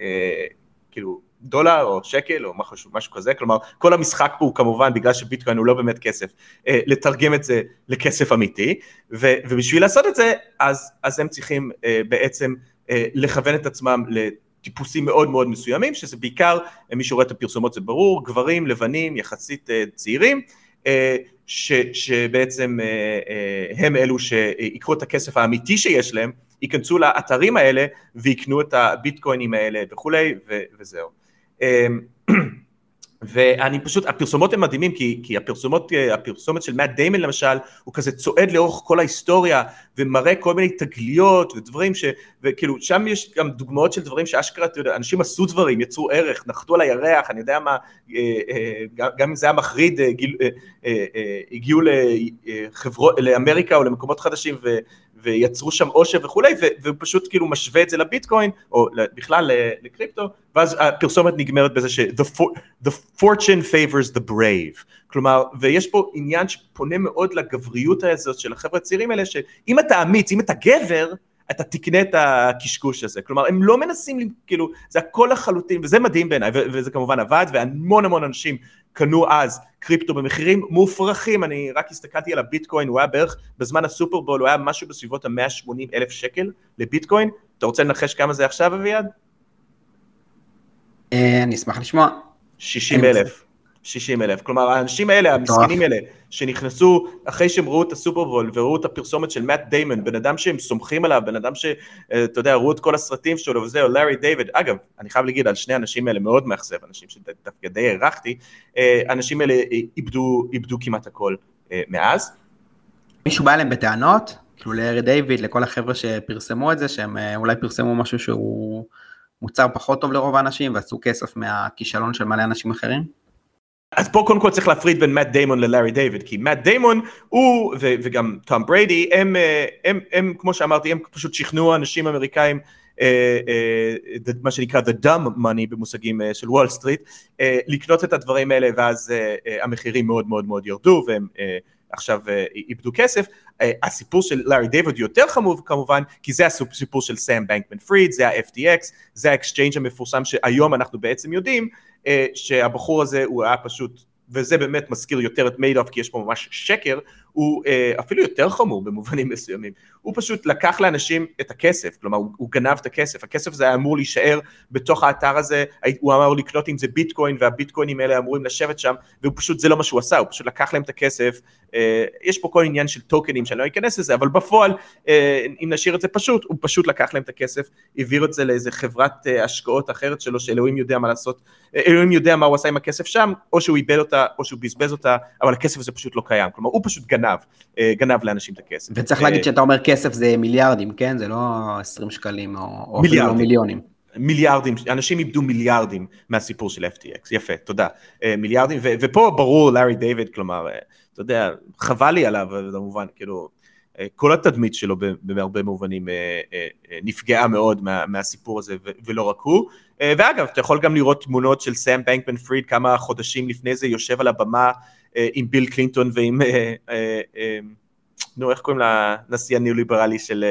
אה, כאילו דולר או שקל או משהו, משהו כזה, כלומר כל המשחק פה הוא כמובן בגלל שביטקוין הוא לא באמת כסף, לתרגם את זה לכסף אמיתי, ו, ובשביל לעשות את זה אז, אז הם צריכים בעצם לכוון את עצמם טיפוסים מאוד מאוד מסוימים, שזה בעיקר, מי שרואה את הפרסומות זה ברור, גברים, לבנים, יחסית צעירים, ש, שבעצם הם אלו שיקחו את הכסף האמיתי שיש להם, ייכנסו לאתרים האלה ויקנו את הביטקוינים האלה וכולי, ו, וזהו. ואני פשוט, הפרסומות הן מדהימים, כי, כי הפרסומות, הפרסומת של מאט דיימן למשל, הוא כזה צועד לאורך כל ההיסטוריה, ומראה כל מיני תגליות ודברים ש... וכאילו, שם יש גם דוגמאות של דברים שאשכרה, אתה יודע, אנשים עשו דברים, יצרו ערך, נחתו על הירח, אני יודע מה, אה, אה, גם אם זה היה מחריד, אה, הגיעו לחברות, לאמריקה או למקומות חדשים, ו... ויצרו שם עושר וכולי, והוא פשוט כאילו משווה את זה לביטקוין, או בכלל לקריפטו, ואז הפרסומת נגמרת בזה ש- the, the fortune favors the brave, כלומר, ויש פה עניין שפונה מאוד לגבריות הזאת של החבר'ה הצעירים האלה, שאם אתה אמיץ, אם אתה גבר, אתה תקנה את הקשקוש הזה, כלומר הם לא מנסים, כאילו, זה הכל לחלוטין, וזה מדהים בעיניי, וזה כמובן עבד, והמון המון אנשים קנו אז קריפטו במחירים מופרכים, אני רק הסתכלתי על הביטקוין, הוא היה בערך, בזמן הסופרבול הוא היה משהו בסביבות ה-180 אלף שקל לביטקוין, אתה רוצה לנחש כמה זה עכשיו אביעד? אה, אני אשמח לשמוע. 60 אלף. 60 אלף. כלומר, האנשים האלה, המסכנים האלה, שנכנסו אחרי שהם ראו את הסופרבול וראו את הפרסומת של מאט דיימון, בן אדם שהם סומכים עליו, בן אדם שאתה אה, יודע, ראו את כל הסרטים שלו וזהו, לארי דיוויד, אגב, אני חייב להגיד על שני האנשים האלה מאוד מאכזב, אנשים שדווקא די הערכתי, אה, האנשים האלה איבדו, איבדו כמעט הכל אה, מאז. מישהו בא אליהם בטענות? כאילו לארי דיוויד, לכל החבר'ה שפרסמו את זה, שהם אולי פרסמו משהו שהוא מוצר פחות טוב לרוב האנשים ועשו כסף מהכישלון של מלא אנשים אחרים? אז פה קודם כל צריך להפריד בין מאט דיימון ללארי דיוויד, כי מאט דיימון הוא, וגם תום בריידי, הם, אה, הם, הם, הם, כמו שאמרתי, הם פשוט שכנעו אנשים אמריקאים, אה, אה, מה שנקרא the dumb money במושגים של וול סטריט, לקנות את הדברים האלה, ואז המחירים מאוד מאוד מאוד ירדו, והם עכשיו איבדו כסף. הסיפור של לארי דיוויד יותר חמור כמובן, כי זה הסיפור של סאם בנקמן פריד, זה ה-FTX, זה האקסצ'יינג' המפורסם שהיום אנחנו בעצם יודעים, שהבחור הזה הוא היה פשוט, וזה באמת מזכיר יותר את מיידוף כי יש פה ממש שקר, הוא אה, אפילו יותר חמור במובנים מסוימים, הוא פשוט לקח לאנשים את הכסף, כלומר הוא, הוא גנב את הכסף, הכסף הזה היה אמור להישאר בתוך האתר הזה, הוא אמר לקנות עם זה ביטקוין והביטקוינים האלה אמורים לשבת שם, והוא פשוט, זה לא מה שהוא עשה, הוא פשוט לקח להם את הכסף, אה, יש פה כל עניין של טוקנים שאני לא אכנס לזה, אבל בפועל, אה, אם נשאיר את זה פשוט, הוא פשוט לקח להם את הכסף, העביר את זה לאיזה חברת אה, השקעות אחרת שלו, שאלוהים יודע מה לעשות, אה, אלוהים יודע מה הוא עשה עם הכסף שם, או שהוא איבד אותה, או שהוא בזבז אותה, אבל הכסף הזה פשוט לא קיים, כלומר הוא פשוט גנב. גנב, אה, גנב לאנשים את הכסף. וצריך להגיד אה, שאתה אומר כסף זה מיליארדים, כן? זה לא 20 שקלים או אפילו לא מיליונים. מיליארדים, אנשים איבדו מיליארדים מהסיפור של FTX, יפה, תודה. אה, מיליארדים, ו- ופה ברור לארי דיוויד, כלומר, אתה יודע, חבל לי עליו, במובן, כאילו, כל התדמית שלו בהרבה מובנים נפגעה מאוד מה, מהסיפור הזה, ולא רק הוא. ואגב, אתה יכול גם לראות תמונות של סאם בנקמן פריד כמה חודשים לפני זה, יושב על הבמה עם ביל קלינטון ועם, אה, אה, נו איך קוראים לנשיא הניאו-ליברלי של,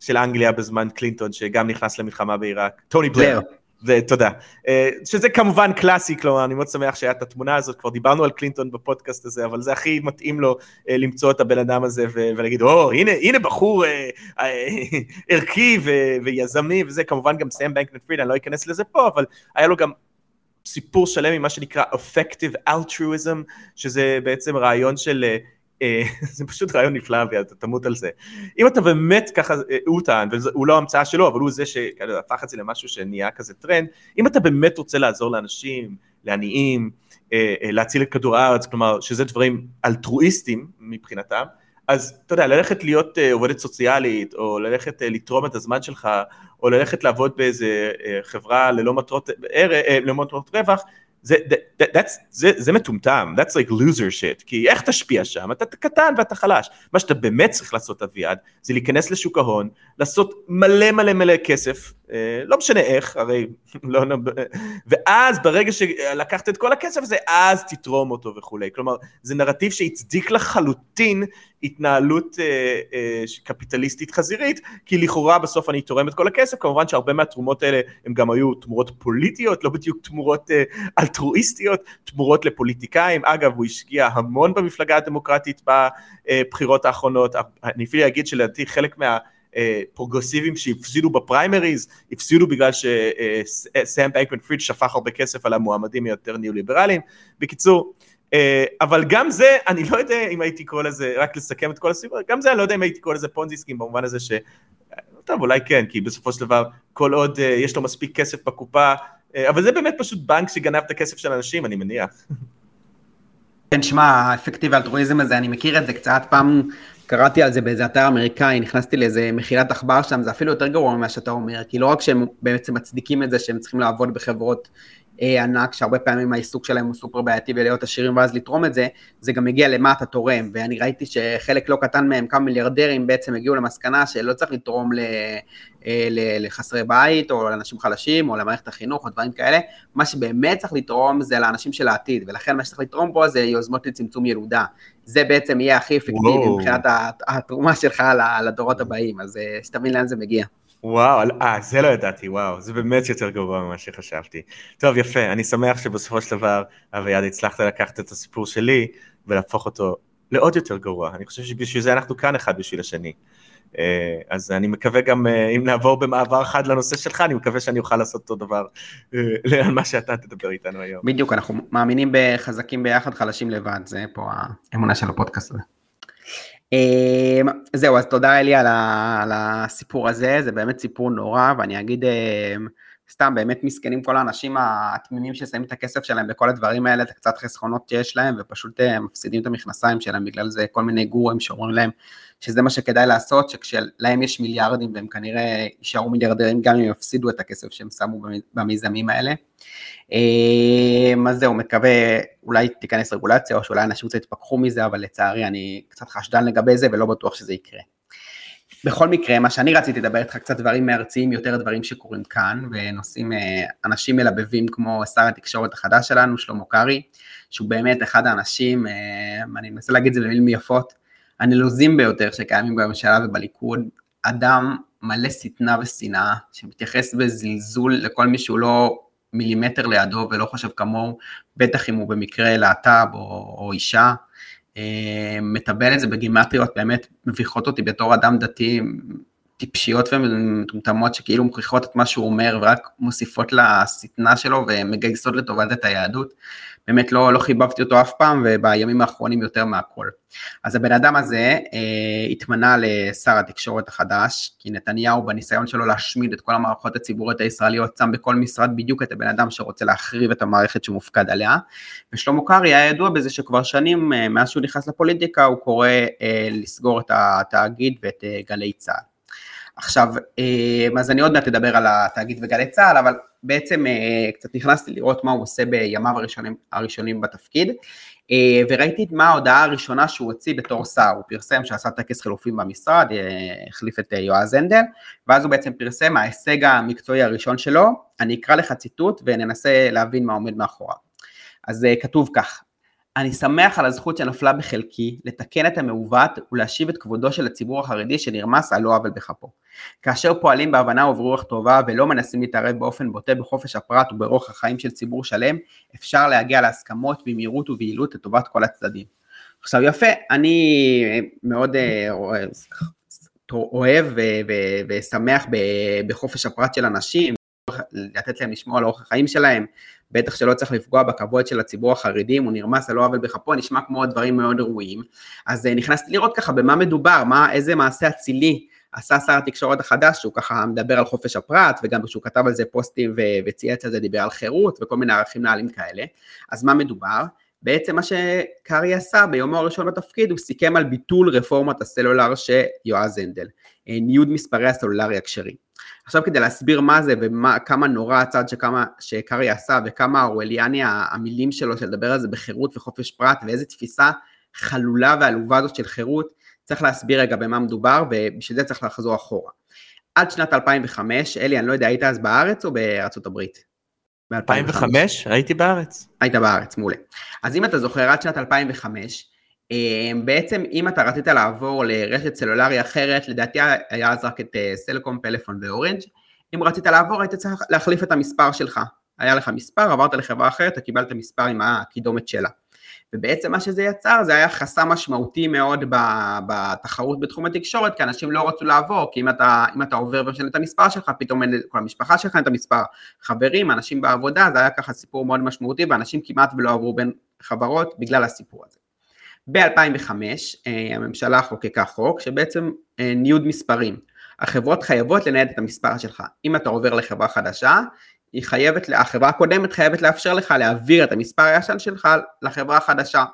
של אנגליה בזמן קלינטון שגם נכנס למלחמה בעיראק, טוני בלר. ותודה. שזה כמובן קלאסי, כלומר אני מאוד שמח שהיה את התמונה הזאת, כבר דיברנו על קלינטון בפודקאסט הזה, אבל זה הכי מתאים לו למצוא את הבן אדם הזה ולהגיד, או, הנה, הנה בחור ערכי ויזמי וזה, כמובן גם סאם בנקנט פריד, אני לא אכנס לזה פה, אבל היה לו גם סיפור שלם עם מה שנקרא effective altruism, שזה בעצם רעיון של, אה, אה זה פשוט רעיון נפלא ואתה תמות על זה. אם אתה באמת ככה, אה, הוא טען, והוא לא המצאה שלו, אבל הוא זה שהפך את זה למשהו שנהיה כזה טרנד, אם אתה באמת רוצה לעזור לאנשים, לעניים, להציל את כדור הארץ, כלומר שזה דברים אלטרואיסטים מבחינתם, אז אתה יודע, ללכת להיות עובדת סוציאלית, או ללכת לתרום את הזמן שלך, או ללכת לעבוד באיזה אה, חברה ללא מטרות, אה, ללא מטרות רווח, זה, that, that's, זה, זה מטומטם, that's like loser shit, כי איך תשפיע שם? אתה קטן ואתה חלש. מה שאתה באמת צריך לעשות אביעד, זה להיכנס לשוק ההון, לעשות מלא מלא מלא כסף, אה, לא משנה איך, הרי לא... ואז ברגע שלקחת את כל הכסף הזה, אז תתרום אותו וכולי. כלומר, זה נרטיב שהצדיק לחלוטין התנהלות אה, אה, קפיטליסטית חזירית, כי לכאורה בסוף אני תורם את כל הכסף, כמובן שהרבה מהתרומות האלה הם גם היו תמורות פוליטיות, לא בדיוק תמורות אה, אלטרואיסטיות, תמורות לפוליטיקאים. אגב, הוא השקיע המון במפלגה הדמוקרטית בבחירות האחרונות, אני אפילו אגיד שלדעתי חלק מה... פרוגרסיבים שהפסידו בפריימריז, הפסידו בגלל שסאם בייקמן פריד שפך הרבה כסף על המועמדים היותר ניאו-ליברליים. בקיצור, אבל גם זה, אני לא יודע אם הייתי קורא לזה, רק לסכם את כל הסיפור, גם זה אני לא יודע אם הייתי קורא לזה פונזיסקים במובן הזה ש... טוב, אולי כן, כי בסופו של דבר, כל עוד יש לו מספיק כסף בקופה, אבל זה באמת פשוט בנק שגנב את הכסף של אנשים, אני מניח. כן, שמע, האפקטיב האלטרואיזם הזה, אני מכיר את זה קצת, פעם קראתי על זה באיזה אתר אמריקאי, נכנסתי לאיזה מחילת עכבר שם, זה אפילו יותר גרוע ממה שאתה אומר, כי לא רק שהם בעצם מצדיקים את זה שהם צריכים לעבוד בחברות ענק, שהרבה פעמים העיסוק שלהם הוא סופר בעייתי ולהיות עשירים ואז לתרום את זה, זה גם מגיע למה אתה תורם, ואני ראיתי שחלק לא קטן מהם, כמה מיליארדרים בעצם הגיעו למסקנה שלא צריך לתרום ל, אה, ל, לחסרי בית, או לאנשים חלשים, או למערכת החינוך, או דברים כאלה, מה שבאמת צריך לתרום זה לאנשים של העתיד, ולכן מה שצריך לתרום פה זה יוזמות לצמצום ילודה. זה בעצם יהיה הכי אפקטיבי מבחינת התרומה שלך לדורות הבאים, אז אה, שתבין לאן זה מגיע. וואו, אה, זה לא ידעתי, וואו, זה באמת יותר גרוע ממה שחשבתי. טוב, יפה, אני שמח שבסופו של דבר, אביעד, הצלחת לקחת את הסיפור שלי ולהפוך אותו לעוד יותר גרוע. אני חושב שבשביל זה אנחנו כאן אחד בשביל השני. אה, אז אני מקווה גם, אה, אם נעבור במעבר חד לנושא שלך, אני מקווה שאני אוכל לעשות אותו דבר אה, על מה שאתה תדבר איתנו היום. בדיוק, אנחנו מאמינים בחזקים ביחד, חלשים לבד, זה פה האמונה של הפודקאסט הזה. אמ, זהו, אז תודה אלי על, הסיפור הזה, זה באמת סיפור נורא, ואני אגיד, אמ, סתם, באמת מסכנים כל האנשים התמימים ששמים את הכסף שלהם בכל הדברים האלה, את הקצת חסכונות שיש להם, ופשוט מפסידים את המכנסיים שלהם, בגלל זה כל מיני גורים שאומרים להם שזה מה שכדאי לעשות, שכשלהם יש מיליארדים והם כנראה יישארו מיליארדרים גם אם יפסידו את הכסף שהם שמו במיזמים האלה. אמ, אז זהו, מקווה, אולי תיכנס רגולציה, או שאולי אנשים קצת יתפכחו מזה, אבל לצערי אני קצת חשדן לגבי זה ולא בטוח שזה יקרה. בכל מקרה, מה שאני רציתי לדבר איתך קצת דברים מארציים, יותר דברים שקורים כאן, ונושאים, אה, אנשים מלבבים כמו שר התקשורת החדש שלנו, שלמה קרעי, שהוא באמת אחד האנשים, אה, אני מנסה להגיד את זה במילים יפות, הנלוזים ביותר שקיימים בממשלה ובליכוד, אדם מלא שטנה ושנאה, שמתייחס בזלזול לכל מי שהוא לא מילימטר לידו ולא חושב כמוהו, בטח אם הוא במקרה להט"ב או, או אישה, אה, מטבל את זה בגימטריות באמת מביכות אותי בתור אדם דתי, טיפשיות ומטומטמות שכאילו מוכיחות את מה שהוא אומר ורק מוסיפות לשטנה שלו ומגייסות לטובת את היהדות. באמת לא, לא חיבבתי אותו אף פעם, ובימים האחרונים יותר מהכל. אז הבן אדם הזה אה, התמנה לשר התקשורת החדש, כי נתניהו בניסיון שלו להשמיד את כל המערכות הציבוריות הישראליות, שם בכל משרד בדיוק את הבן אדם שרוצה להחריב את המערכת שמופקד עליה, ושלמה קרעי היה ידוע בזה שכבר שנים, אה, מאז שהוא נכנס לפוליטיקה, הוא קורא אה, לסגור את התאגיד ואת אה, גלי צה"ל. עכשיו, אה, אז אני עוד מעט אדבר על התאגיד וגלי צה"ל, אבל בעצם אה, קצת נכנסתי לראות מה הוא עושה בימיו הראשונים, הראשונים בתפקיד, אה, וראיתי מה ההודעה הראשונה שהוא הוציא בתור שר, הוא פרסם שעשה טקס חילופים במשרד, החליף את יועז הנדל, ואז הוא בעצם פרסם ההישג המקצועי הראשון שלו, אני אקרא לך ציטוט וננסה להבין מה עומד מאחוריו. אז כתוב כך, אני שמח על הזכות שנפלה בחלקי לתקן את המעוות ולהשיב את כבודו של הציבור החרדי שנרמס על לא עוול בכפו. כאשר פועלים בהבנה וברוח טובה ולא מנסים להתערב באופן בוטה בחופש הפרט וברוח החיים של ציבור שלם, אפשר להגיע להסכמות במהירות וביעילות לטובת כל הצדדים. עכשיו יפה, אני מאוד אה, אוהב ושמח בחופש הפרט של אנשים, לתת להם לשמוע על אורח החיים שלהם, בטח שלא צריך לפגוע בכבוד של הציבור החרדי, אם הוא נרמס על לא עוול בכפו, נשמע כמו דברים מאוד ראויים. אז אה, נכנסתי לראות ככה במה מדובר, מה, איזה מעשה אצילי עשה שר התקשורת החדש, שהוא ככה מדבר על חופש הפרט, וגם כשהוא כתב על זה פוסטים וצייץ על זה, דיבר על חירות וכל מיני ערכים נעלים כאלה. אז מה מדובר? בעצם מה שקארי עשה ביומו הראשון בתפקיד, הוא סיכם על ביטול רפורמת הסלולר של יועז הנדל, אה, ניוד מספרי הסלולרי הכשרים. עכשיו כדי להסביר מה זה וכמה נורא הצעד שקארי עשה וכמה אורליאני המילים שלו של לדבר על זה בחירות וחופש פרט ואיזה תפיסה חלולה ועלובה זאת של חירות, צריך להסביר רגע במה מדובר ובשביל זה צריך לחזור אחורה. עד שנת 2005, אלי, אני לא יודע, היית אז בארץ או בארצות הברית? ב-2005? הייתי בארץ. היית בארץ, מעולה. אז אם אתה זוכר, עד שנת 2005, אמ, בעצם אם אתה רצית לעבור לרשת סלולרי אחרת, לדעתי היה אז רק את אה, סלקום, פלאפון ואורנג', אם רצית לעבור היית צריך להחליף את המספר שלך. היה לך מספר, עברת לחברה אחרת, אתה קיבלת מספר עם הקידומת שלה. ובעצם מה שזה יצר זה היה חסם משמעותי מאוד בתחרות בתחום התקשורת, כי אנשים לא רצו לעבור, כי אם אתה, אם אתה עובר ומשנה את המספר שלך, פתאום אין כל המשפחה שלך את המספר. חברים, אנשים בעבודה, זה היה ככה סיפור מאוד משמעותי, ואנשים כמעט ולא עברו בין חברות בגלל הסיפור הזה. ב-2005 אה, הממשלה חוקקה חוק שבעצם אה, ניוד מספרים. החברות חייבות לנייד את המספר שלך. אם אתה עובר לחברה חדשה, היא חייבת, החברה הקודמת חייבת לאפשר לך להעביר את המספר הישן שלך לחברה החדשה.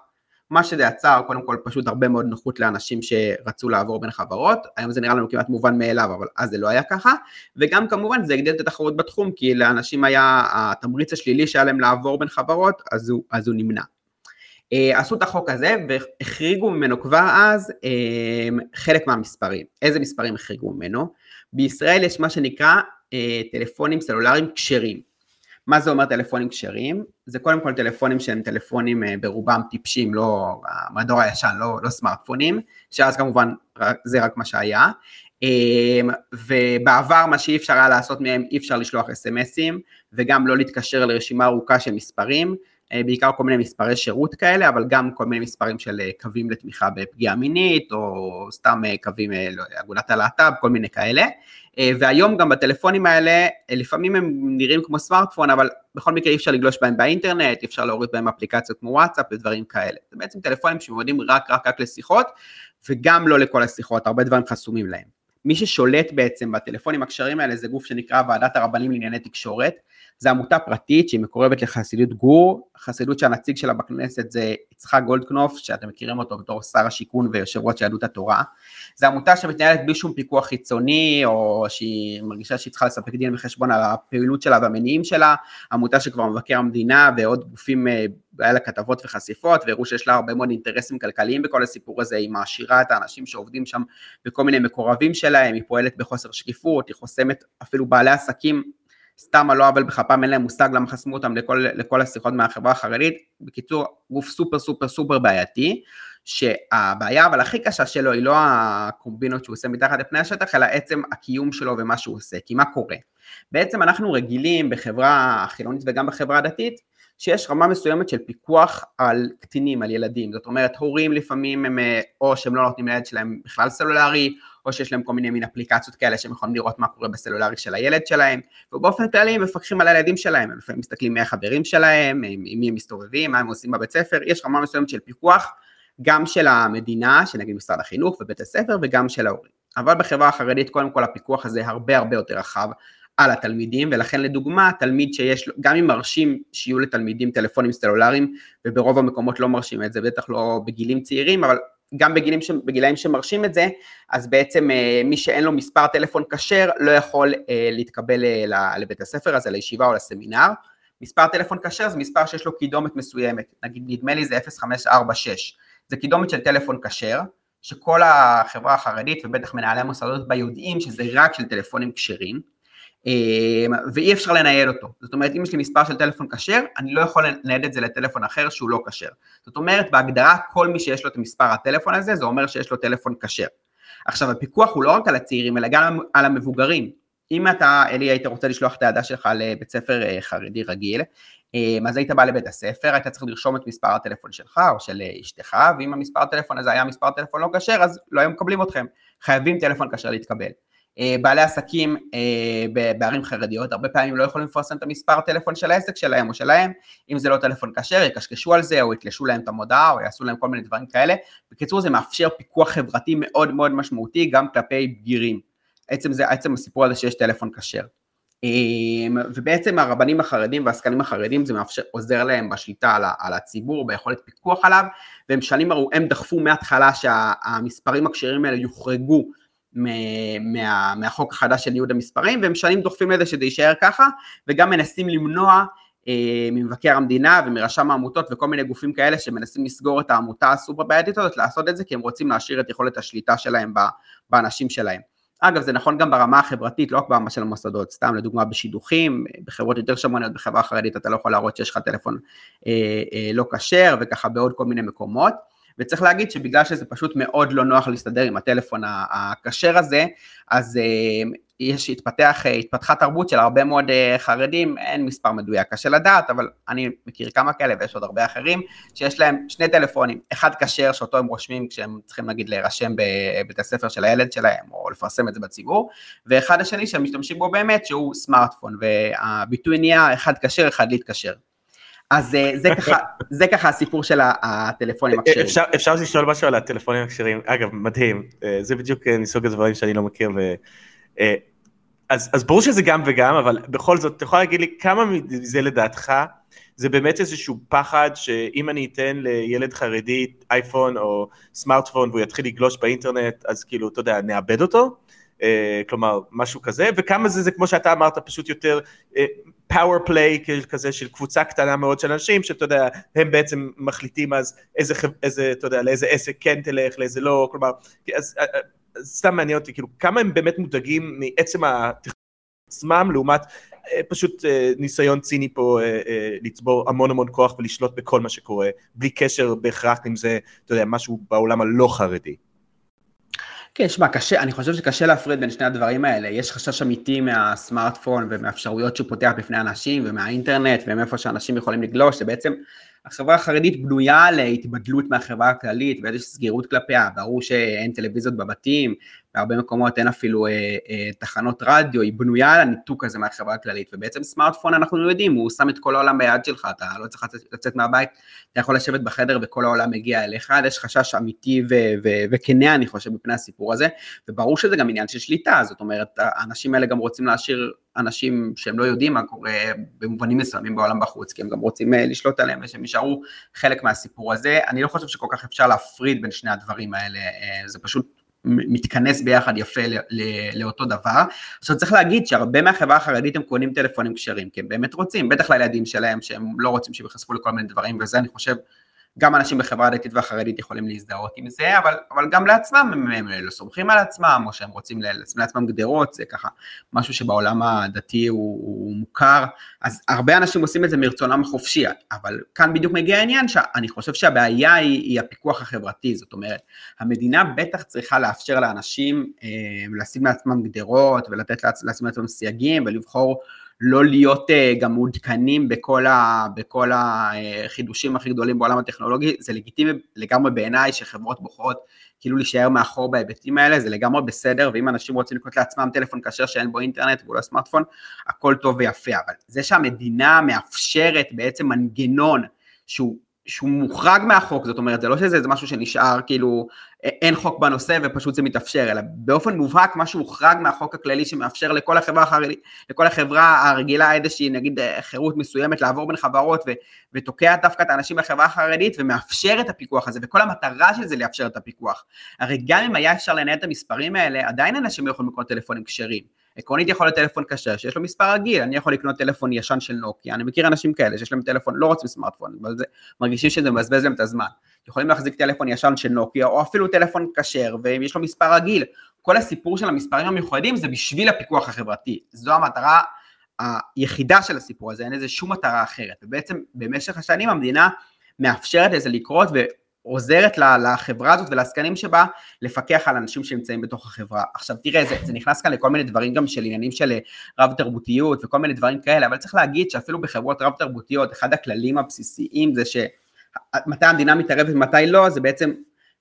מה שזה יצר, קודם כל פשוט הרבה מאוד נוחות לאנשים שרצו לעבור בין חברות, היום זה נראה לנו כמעט מובן מאליו, אבל אז זה לא היה ככה, וגם כמובן זה הגדיל את התחרות בתחום, כי לאנשים היה התמריץ השלילי שהיה להם לעבור בין חברות, אז הוא, אז הוא נמנע. אה, עשו את החוק הזה והחריגו ממנו כבר אז אה, חלק מהמספרים. איזה מספרים החריגו ממנו? בישראל יש מה שנקרא אה, טלפונים סלולריים כשרים. מה זה אומר טלפונים כשרים? זה קודם כל טלפונים שהם טלפונים ברובם טיפשים, לא, מהדור הישן, לא, לא סמארטפונים, שאז כמובן זה רק מה שהיה. ובעבר מה שאי אפשר היה לעשות מהם, אי אפשר לשלוח אס.אם.אסים, וגם לא להתקשר לרשימה ארוכה של מספרים, בעיקר כל מיני מספרי שירות כאלה, אבל גם כל מיני מספרים של אה, קווים לתמיכה בפגיעה מינית, או סתם אה, קווים לאגודת הלהט"ב, כל מיני כאלה. והיום גם בטלפונים האלה, לפעמים הם נראים כמו סמארטפון, אבל בכל מקרה אי אפשר לגלוש בהם באינטרנט, אי אפשר להוריד בהם אפליקציות כמו וואטסאפ ודברים כאלה. זה בעצם טלפונים שמיועדים רק רק רק לשיחות, וגם לא לכל השיחות, הרבה דברים חסומים להם. מי ששולט בעצם בטלפונים הקשרים האלה זה גוף שנקרא ועדת הרבנים לענייני תקשורת, זו עמותה פרטית שהיא מקורבת לחסידות גור, חסידות שהנציג שלה בכנסת זה יצחק גולדקנופ, שאתם מכירים אותו בתור שר השיכון ויושב ראש יהדות התורה. זו עמותה שמתנהלת בלי שום פיקוח חיצוני, או שהיא מרגישה שהיא צריכה לספק דין וחשבון על הפעילות שלה והמניעים שלה, עמותה שכבר מבקר המדינה ועוד גופים, אה, היה לה כתבות וחשיפות, והראו שיש לה הרבה מאוד אינטרסים כלכליים בכל הסיפור הזה, היא מעשירה את האנשים שעובדים שם וכל מיני מקורבים שלהם, היא פועלת בחוסר שקיפות, היא חוסמת אפילו בעלי עסקים סתם על לא עוול בכפם, אין להם מושג למה חסמו אותם לכל, לכל השיחות מהחברה החרדית. בקיצור, גוף סופר סופר סופר בעייתי, שהבעיה אבל הכי קשה שלו היא לא הקומבינות שהוא עושה מתחת לפני השטח, אלא עצם הקיום שלו ומה שהוא עושה. כי מה קורה? בעצם אנחנו רגילים בחברה החילונית וגם בחברה הדתית, שיש רמה מסוימת של פיקוח על קטינים, על ילדים. זאת אומרת, הורים לפעמים הם, אה, או שהם לא נותנים לילד שלהם בכלל סלולרי, או שיש להם כל מיני מין אפליקציות כאלה שהם יכולים לראות מה קורה בסלולרי של הילד שלהם, ובאופן כללי הם מפקחים על הילדים שלהם, הם לפעמים מסתכלים מי החברים שלהם, עם מי הם מסתובבים, מה הם עושים בבית ספר, יש רמה מסוימת של פיקוח, גם של המדינה, שנגיד משרד החינוך ובית הספר, וגם של ההורים. אבל בחברה החרדית קודם כל הפיקוח הזה הרבה הרבה יותר רחב על התלמידים, ולכן לדוגמה, תלמיד שיש, גם אם מרשים שיהיו לתלמידים טלפונים סלולריים, וברוב המקומות לא מרשים את זה, בטח לא בגילים צעירים, אבל גם בגילים ש... בגילאים שמרשים את זה, אז בעצם אה, מי שאין לו מספר טלפון כשר לא יכול אה, להתקבל אה, לבית הספר הזה, לישיבה או לסמינר. מספר טלפון כשר זה מספר שיש לו קידומת מסוימת, נגיד נדמה לי זה 0546, זה קידומת של טלפון כשר, שכל החברה החרדית ובטח מנהלי המוסדות בה יודעים שזה רק של טלפונים כשרים, ואי אפשר לנייד אותו. זאת אומרת, אם יש לי מספר של טלפון כשר, אני לא יכול לנייד את זה לטלפון אחר שהוא לא כשר. זאת אומרת, בהגדרה, כל מי שיש לו את מספר הטלפון הזה, זה אומר שיש לו טלפון כשר. עכשיו, הפיקוח הוא לא רק על הצעירים, אלא גם על המבוגרים. אם אתה, אלי, היית רוצה לשלוח את הידה שלך לבית ספר אה, חרדי רגיל, אמ, אז היית בא לבית הספר, היית צריך לרשום את מספר הטלפון שלך או של אה, אשתך, ואם המספר הטלפון הזה היה מספר טלפון לא כשר, אז לא היו מקבלים אתכם. חייבים טלפון כשר להתקבל. אה, בעלי עסקים אה, בערים חרדיות הרבה פעמים לא יכולים לפרסם את המספר טלפון של העסק שלהם או שלהם, אם זה לא טלפון כשר יקשקשו על זה או יתלשו להם את המודעה או יעשו להם כל מיני דברים כאלה, בקיצור זה מאפשר פיקוח חברתי מאוד מאוד משמעותי גם כלפי בגירים, עצם, זה, עצם הסיפור הזה שיש טלפון כשר. אה, ובעצם הרבנים החרדים והעסקנים החרדים זה מאפשר, עוזר להם בשליטה על, על הציבור, ביכולת פיקוח עליו, והם שנים, הם דחפו מההתחלה שהמספרים הכשרים האלה יוחרגו מה, מהחוק החדש של ניוד המספרים, והם שנים דוחפים לזה שזה יישאר ככה, וגם מנסים למנוע אה, ממבקר המדינה ומרשם העמותות וכל מיני גופים כאלה שמנסים לסגור את העמותה הסופר בעייתית הזאת, לעשות את זה כי הם רוצים להשאיר את יכולת השליטה שלהם באנשים שלהם. אגב, זה נכון גם ברמה החברתית, לא רק ברמה של המוסדות, סתם לדוגמה בשידוכים, בחברות יותר שמרניות, בחברה החרדית אתה לא יכול להראות שיש לך טלפון אה, אה, לא כשר, וככה בעוד כל מיני מקומות. וצריך להגיד שבגלל שזה פשוט מאוד לא נוח להסתדר עם הטלפון הכשר הזה, אז אה, יש, התפתח, התפתחה תרבות של הרבה מאוד אה, חרדים, אין מספר מדויק, קשה לדעת, אבל אני מכיר כמה כאלה ויש עוד הרבה אחרים, שיש להם שני טלפונים, אחד כשר שאותו הם רושמים כשהם צריכים נגיד להירשם בבית הספר של הילד שלהם, או לפרסם את זה בציבור, ואחד השני שהם משתמשים בו באמת, שהוא סמארטפון, והביטוי נהיה אחד כשר, אחד להתקשר. אז אה, זה ככה, זה ככה הסיפור של הטלפונים הכשרים. אפשר, אפשר לשאול משהו על הטלפונים הכשרים, אגב מדהים, אה, זה בדיוק מסוג הדברים שאני לא מכיר ו... אה, אז, אז ברור שזה גם וגם, אבל בכל זאת, אתה יכול להגיד לי כמה מזה לדעתך זה באמת איזשהו פחד שאם אני אתן לילד חרדי אייפון או סמארטפון והוא יתחיל לגלוש באינטרנט, אז כאילו, אתה יודע, נאבד אותו? אה, כלומר, משהו כזה, וכמה זה, זה כמו שאתה אמרת, פשוט יותר פאוור uh, פליי כזה של קבוצה קטנה מאוד של אנשים, שאתה יודע, הם בעצם מחליטים אז איזה, איזה, אתה יודע, לאיזה עסק כן תלך, לאיזה לא, כלומר, אז אה, אה, סתם מעניין אותי, כאילו, כמה הם באמת מודאגים מעצם עצמם, לעומת אה, פשוט אה, ניסיון ציני פה אה, לצבור המון המון כוח ולשלוט בכל מה שקורה, בלי קשר בהכרח אם זה, אתה יודע, משהו בעולם הלא חרדי. כן, שמע, קשה, אני חושב שקשה להפריד בין שני הדברים האלה. יש חשש אמיתי מהסמארטפון ומהאפשרויות שהוא פותח בפני אנשים ומהאינטרנט ומאיפה שאנשים יכולים לגלוש, זה בעצם החברה החרדית בנויה על התבדלות מהחברה הכללית ואיזושהי סגירות כלפיה, ברור שאין טלוויזיות בבתים, בהרבה מקומות אין אפילו אה, אה, תחנות רדיו, היא בנויה על הניתוק הזה מהחברה הכללית, ובעצם סמארטפון אנחנו יודעים, הוא שם את כל העולם ביד שלך, אתה לא צריך לצאת, לצאת מהבית, אתה יכול לשבת בחדר וכל העולם מגיע אליך, יש חשש אמיתי וכנה אני חושב מפני הסיפור הזה, וברור שזה גם עניין של שליטה, זאת אומרת, האנשים האלה גם רוצים להשאיר אנשים שהם לא יודעים מה קורה במובנים מסוימים בעולם בחוץ, כי הם גם רוצים אה, לשלוט עליהם ושהם יישארו חלק מהסיפור הזה. אני לא חושב שכל כך אפשר להפריד בין שני הדברים האלה, אה, זה פשוט מתכנס ביחד יפה לאותו דבר. עכשיו צריך להגיד שהרבה מהחברה החרדית הם קונים טלפונים כשרים, כי הם באמת רוצים, בטח לילדים שלהם שהם לא רוצים שהם ייחשפו לכל מיני דברים, וזה אני חושב גם אנשים בחברה הדתית והחרדית יכולים להזדהות עם זה, אבל, אבל גם לעצמם הם, הם לא סומכים על עצמם, או שהם רוצים לשים לעצמם גדרות, זה ככה משהו שבעולם הדתי הוא, הוא מוכר, אז הרבה אנשים עושים את זה מרצונם החופשי, אבל כאן בדיוק מגיע העניין שאני חושב שהבעיה היא, היא הפיקוח החברתי, זאת אומרת, המדינה בטח צריכה לאפשר לאנשים אה, לשים לעצמם גדרות ולתת לשים לעצמם סייגים ולבחור לא להיות uh, גם מעודכנים בכל, ה, בכל החידושים הכי גדולים בעולם הטכנולוגי, זה לגיטימי לגמרי בעיניי שחברות בוחרות כאילו להישאר מאחור בהיבטים האלה, זה לגמרי בסדר, ואם אנשים רוצים לקנות לעצמם טלפון כשר שאין בו אינטרנט והוא סמארטפון, הכל טוב ויפה, אבל זה שהמדינה מאפשרת בעצם מנגנון שהוא שהוא מוחרג מהחוק, זאת אומרת, זה לא שזה משהו שנשאר כאילו, אין חוק בנושא ופשוט זה מתאפשר, אלא באופן מובהק משהו הוחרג מהחוק הכללי שמאפשר לכל החברה החרדית, לכל החברה הרגילה איזושהי נגיד חירות מסוימת לעבור בין חברות ו- ותוקע דווקא את האנשים בחברה החרדית ומאפשר את הפיקוח הזה, וכל המטרה של זה לאפשר את הפיקוח. הרי גם אם היה אפשר לנהל את המספרים האלה, עדיין אנשים לא יכולים לקרוא טלפונים כשרים. עקרונית יכול להיות טלפון כשר שיש לו מספר רגיל, אני יכול לקנות טלפון ישן של נוקיה, אני מכיר אנשים כאלה שיש להם טלפון, לא רוצים סמארטפון, אבל זה, מרגישים שזה מבזבז להם את הזמן. יכולים להחזיק טלפון ישן של נוקיה, או אפילו טלפון כשר, ויש לו מספר רגיל. כל הסיפור של המספרים המיוחדים זה בשביל הפיקוח החברתי. זו המטרה היחידה של הסיפור הזה, אין לזה שום מטרה אחרת. ובעצם במשך השנים המדינה מאפשרת לזה לקרות, עוזרת לחברה הזאת ולעסקנים שבה לפקח על אנשים שנמצאים בתוך החברה. עכשיו תראה, זה, זה נכנס כאן לכל מיני דברים גם של עניינים של רב תרבותיות וכל מיני דברים כאלה, אבל צריך להגיד שאפילו בחברות רב תרבותיות, אחד הכללים הבסיסיים זה שמתי המדינה מתערבת ומתי לא, זה בעצם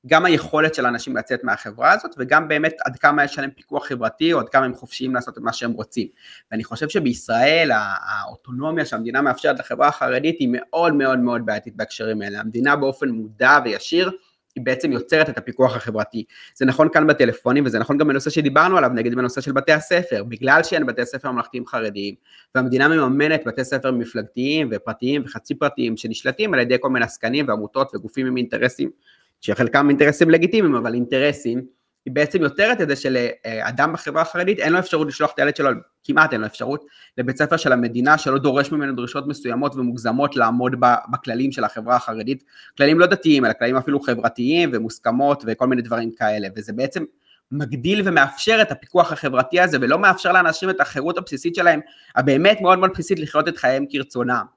גם היכולת של אנשים לצאת מהחברה הזאת, וגם באמת עד כמה יש עליהם פיקוח חברתי, או עד כמה הם חופשיים לעשות את מה שהם רוצים. ואני חושב שבישראל האוטונומיה שהמדינה מאפשרת לחברה החרדית היא מאוד מאוד מאוד בעייתית בהקשרים האלה. המדינה באופן מודע וישיר, היא בעצם יוצרת את הפיקוח החברתי. זה נכון כאן בטלפונים, וזה נכון גם בנושא שדיברנו עליו, נגיד בנושא של בתי הספר. בגלל שאין בתי ספר ממלכתיים חרדיים, והמדינה מממנת בתי ספר מפלגתיים ופרטיים וחצי פרטיים, שנשלטים על ידי כל מיני עסקנים ועמותות וגופים עם אינטרסים שחלקם אינטרסים לגיטימיים, אבל אינטרסים, היא בעצם יותרת את זה שלאדם בחברה החרדית אין לו אפשרות לשלוח את הילד שלו, כמעט אין לו אפשרות, לבית ספר של המדינה שלא דורש ממנו דרישות מסוימות ומוגזמות לעמוד בכללים של החברה החרדית, כללים לא דתיים, אלא כללים אפילו חברתיים ומוסכמות וכל מיני דברים כאלה, וזה בעצם מגדיל ומאפשר את הפיקוח החברתי הזה ולא מאפשר לאנשים את החירות הבסיסית שלהם, הבאמת מאוד מאוד בסיסית לחיות את חייהם כרצונם.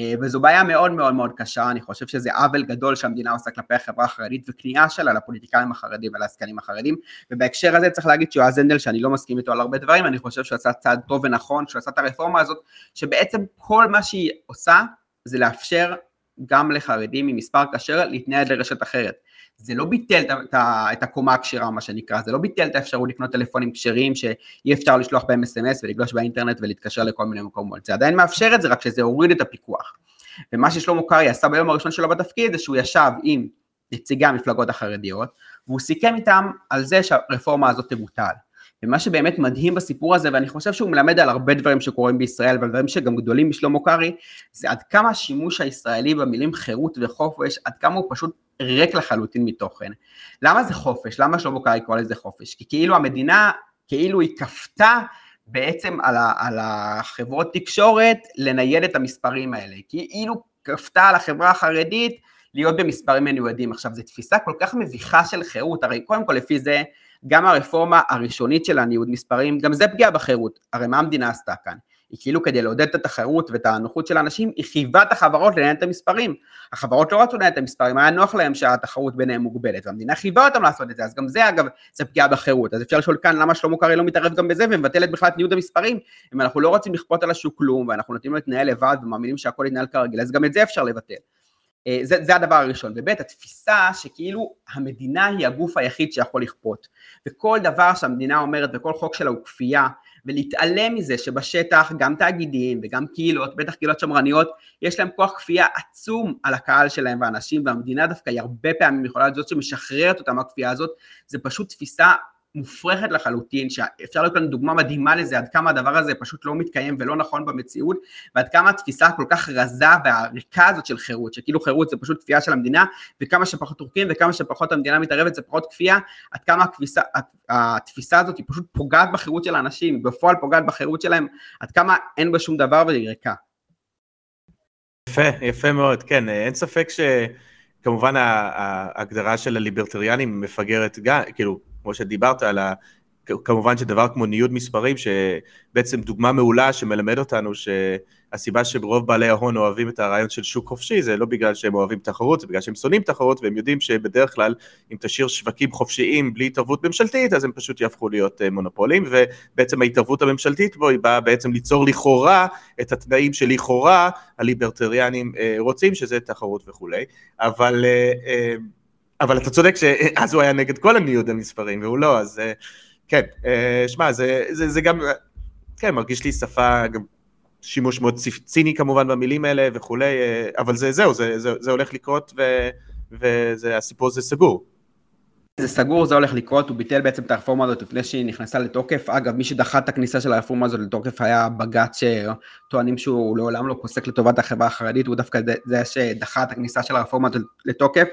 אה, וזו בעיה מאוד מאוד מאוד קשה, אני חושב שזה עוול גדול שהמדינה עושה כלפי החברה החרדית וכניעה שלה לפוליטיקאים החרדים ולעסקנים החרדים, ובהקשר הזה צריך להגיד שיועז הנדל, שאני לא מסכים איתו על הרבה דברים, אני חושב שהוא עשה צעד טוב ונכון, שהוא עשה את הרפורמה הזאת, שבעצם כל מה שהיא עושה זה לאפשר גם לחרדים ממספר כשר להתנייד לרשת אחרת. זה לא ביטל את, הקומה הכשרה מה שנקרא, זה לא ביטל את האפשרות לקנות טלפונים כשרים שאי אפשר לשלוח בהם אס.אם.אס ולגלוש באינטרנט ולהתקשר לכל מיני מקומות, זה עדיין מאפשר את זה רק שזה הוריד את הפיקוח. ומה ששלמה קרעי עשה ביום הראשון שלו בתפקיד זה שהוא ישב עם נציגי המפלגות החרדיות והוא סיכם איתם על זה שהרפורמה הזאת תבוטל. ומה שבאמת מדהים בסיפור הזה, ואני חושב שהוא מלמד על הרבה דברים שקורים בישראל, ועל דברים שגם גדולים משלמה קרעי, זה עד כמה השימוש הישראלי במילים חירות וחופש, עד כמה הוא פשוט ריק לחלוטין מתוכן. למה זה חופש? למה שלמה קרעי קורא לזה חופש? כי כאילו המדינה, כאילו היא כפתה בעצם על, ה, על החברות תקשורת לנייד את המספרים האלה. כאילו כפתה על החברה החרדית להיות במספרים מנוידים. עכשיו, זו תפיסה כל כך מביכה של חירות, הרי קודם כל לפי זה, גם הרפורמה הראשונית של הניוד מספרים, גם זה פגיעה בחירות, הרי מה המדינה עשתה כאן? היא כאילו כדי לעודד את התחרות ואת הנוחות של האנשים, היא חייבה את החברות לנהל את המספרים. החברות לא רצו לנהל את המספרים, היה נוח להם שהתחרות ביניהם מוגבלת, והמדינה חייבה אותם לעשות את זה, אז גם זה אגב, זה פגיעה בחירות. אז אפשר לשאול כאן למה שלמה קרעי לא מתערב גם בזה ומבטלת בכלל את ניוד המספרים, אם אנחנו לא רוצים לכפות על השוק כלום, ואנחנו נותנים להתנהל לבד ומאמינים שהכל יתנהל כרגיל, אז גם את זה אפשר לבטל. אה, זה, זה הדבר הראשון. וב' התפיסה שכאילו המדינה היא הגוף היחיד שיכול לכפות. וכל דבר שהמדינה אומרת וכל חוק שלה הוא כפייה, ולהתעלם מזה שבשטח גם תאגידים וגם קהילות, בטח קהילות שמרניות, יש להם כוח כפייה עצום על הקהל שלהם והאנשים, והמדינה דווקא היא הרבה פעמים יכולה להיות זאת שמשחררת אותם מהכפייה הזאת, זה פשוט תפיסה מופרכת לחלוטין, שאפשר להיות לנו דוגמה מדהימה לזה, עד כמה הדבר הזה פשוט לא מתקיים ולא נכון במציאות, ועד כמה התפיסה הכל כך רזה והריקה הזאת של חירות, שכאילו חירות זה פשוט כפייה של המדינה, וכמה שפחות טורקים וכמה שפחות המדינה מתערבת זה פחות כפייה, עד כמה הכביסה, התפיסה הזאת היא פשוט פוגעת בחירות של האנשים, היא בפועל פוגעת בחירות שלהם, עד כמה אין בה שום דבר והיא ריקה. יפה, יפה מאוד, כן, אין ספק שכמובן ההגדרה של הליברטריאנים מפגרת גם, כאילו, כמו שדיברת על ה... כמובן שדבר כמו ניוד מספרים, שבעצם דוגמה מעולה שמלמד אותנו שהסיבה שרוב בעלי ההון אוהבים את הרעיון של שוק חופשי זה לא בגלל שהם אוהבים תחרות, זה בגלל שהם שונאים תחרות והם יודעים שבדרך כלל אם תשאיר שווקים חופשיים בלי התערבות ממשלתית אז הם פשוט יהפכו להיות אה, מונופולים ובעצם ההתערבות הממשלתית בו היא באה בעצם ליצור לכאורה את התנאים שלכאורה הליברטריאנים אה, רוצים שזה תחרות וכולי, אבל אה, אבל אתה צודק שאז הוא היה נגד כל הניוד המספרים, והוא לא, אז אה, כן, אה, שמע, זה, זה, זה גם, כן, מרגיש לי שפה, גם שימוש מאוד ציני כמובן במילים האלה וכולי, אה, אבל זה, זהו, זה, זה, זה הולך לקרות, והסיפור הזה סגור. זה סגור, זה הולך לקרות, הוא ביטל בעצם את הרפורמה הזאת לפני שהיא נכנסה לתוקף. אגב, מי שדחה את הכניסה של הרפורמה הזאת לתוקף היה בג"ץ שטוענים שהוא לעולם לא פוסק לטובת החברה החרדית, הוא דווקא זה שדחה את הכניסה של הרפורמה הזאת לתוקף.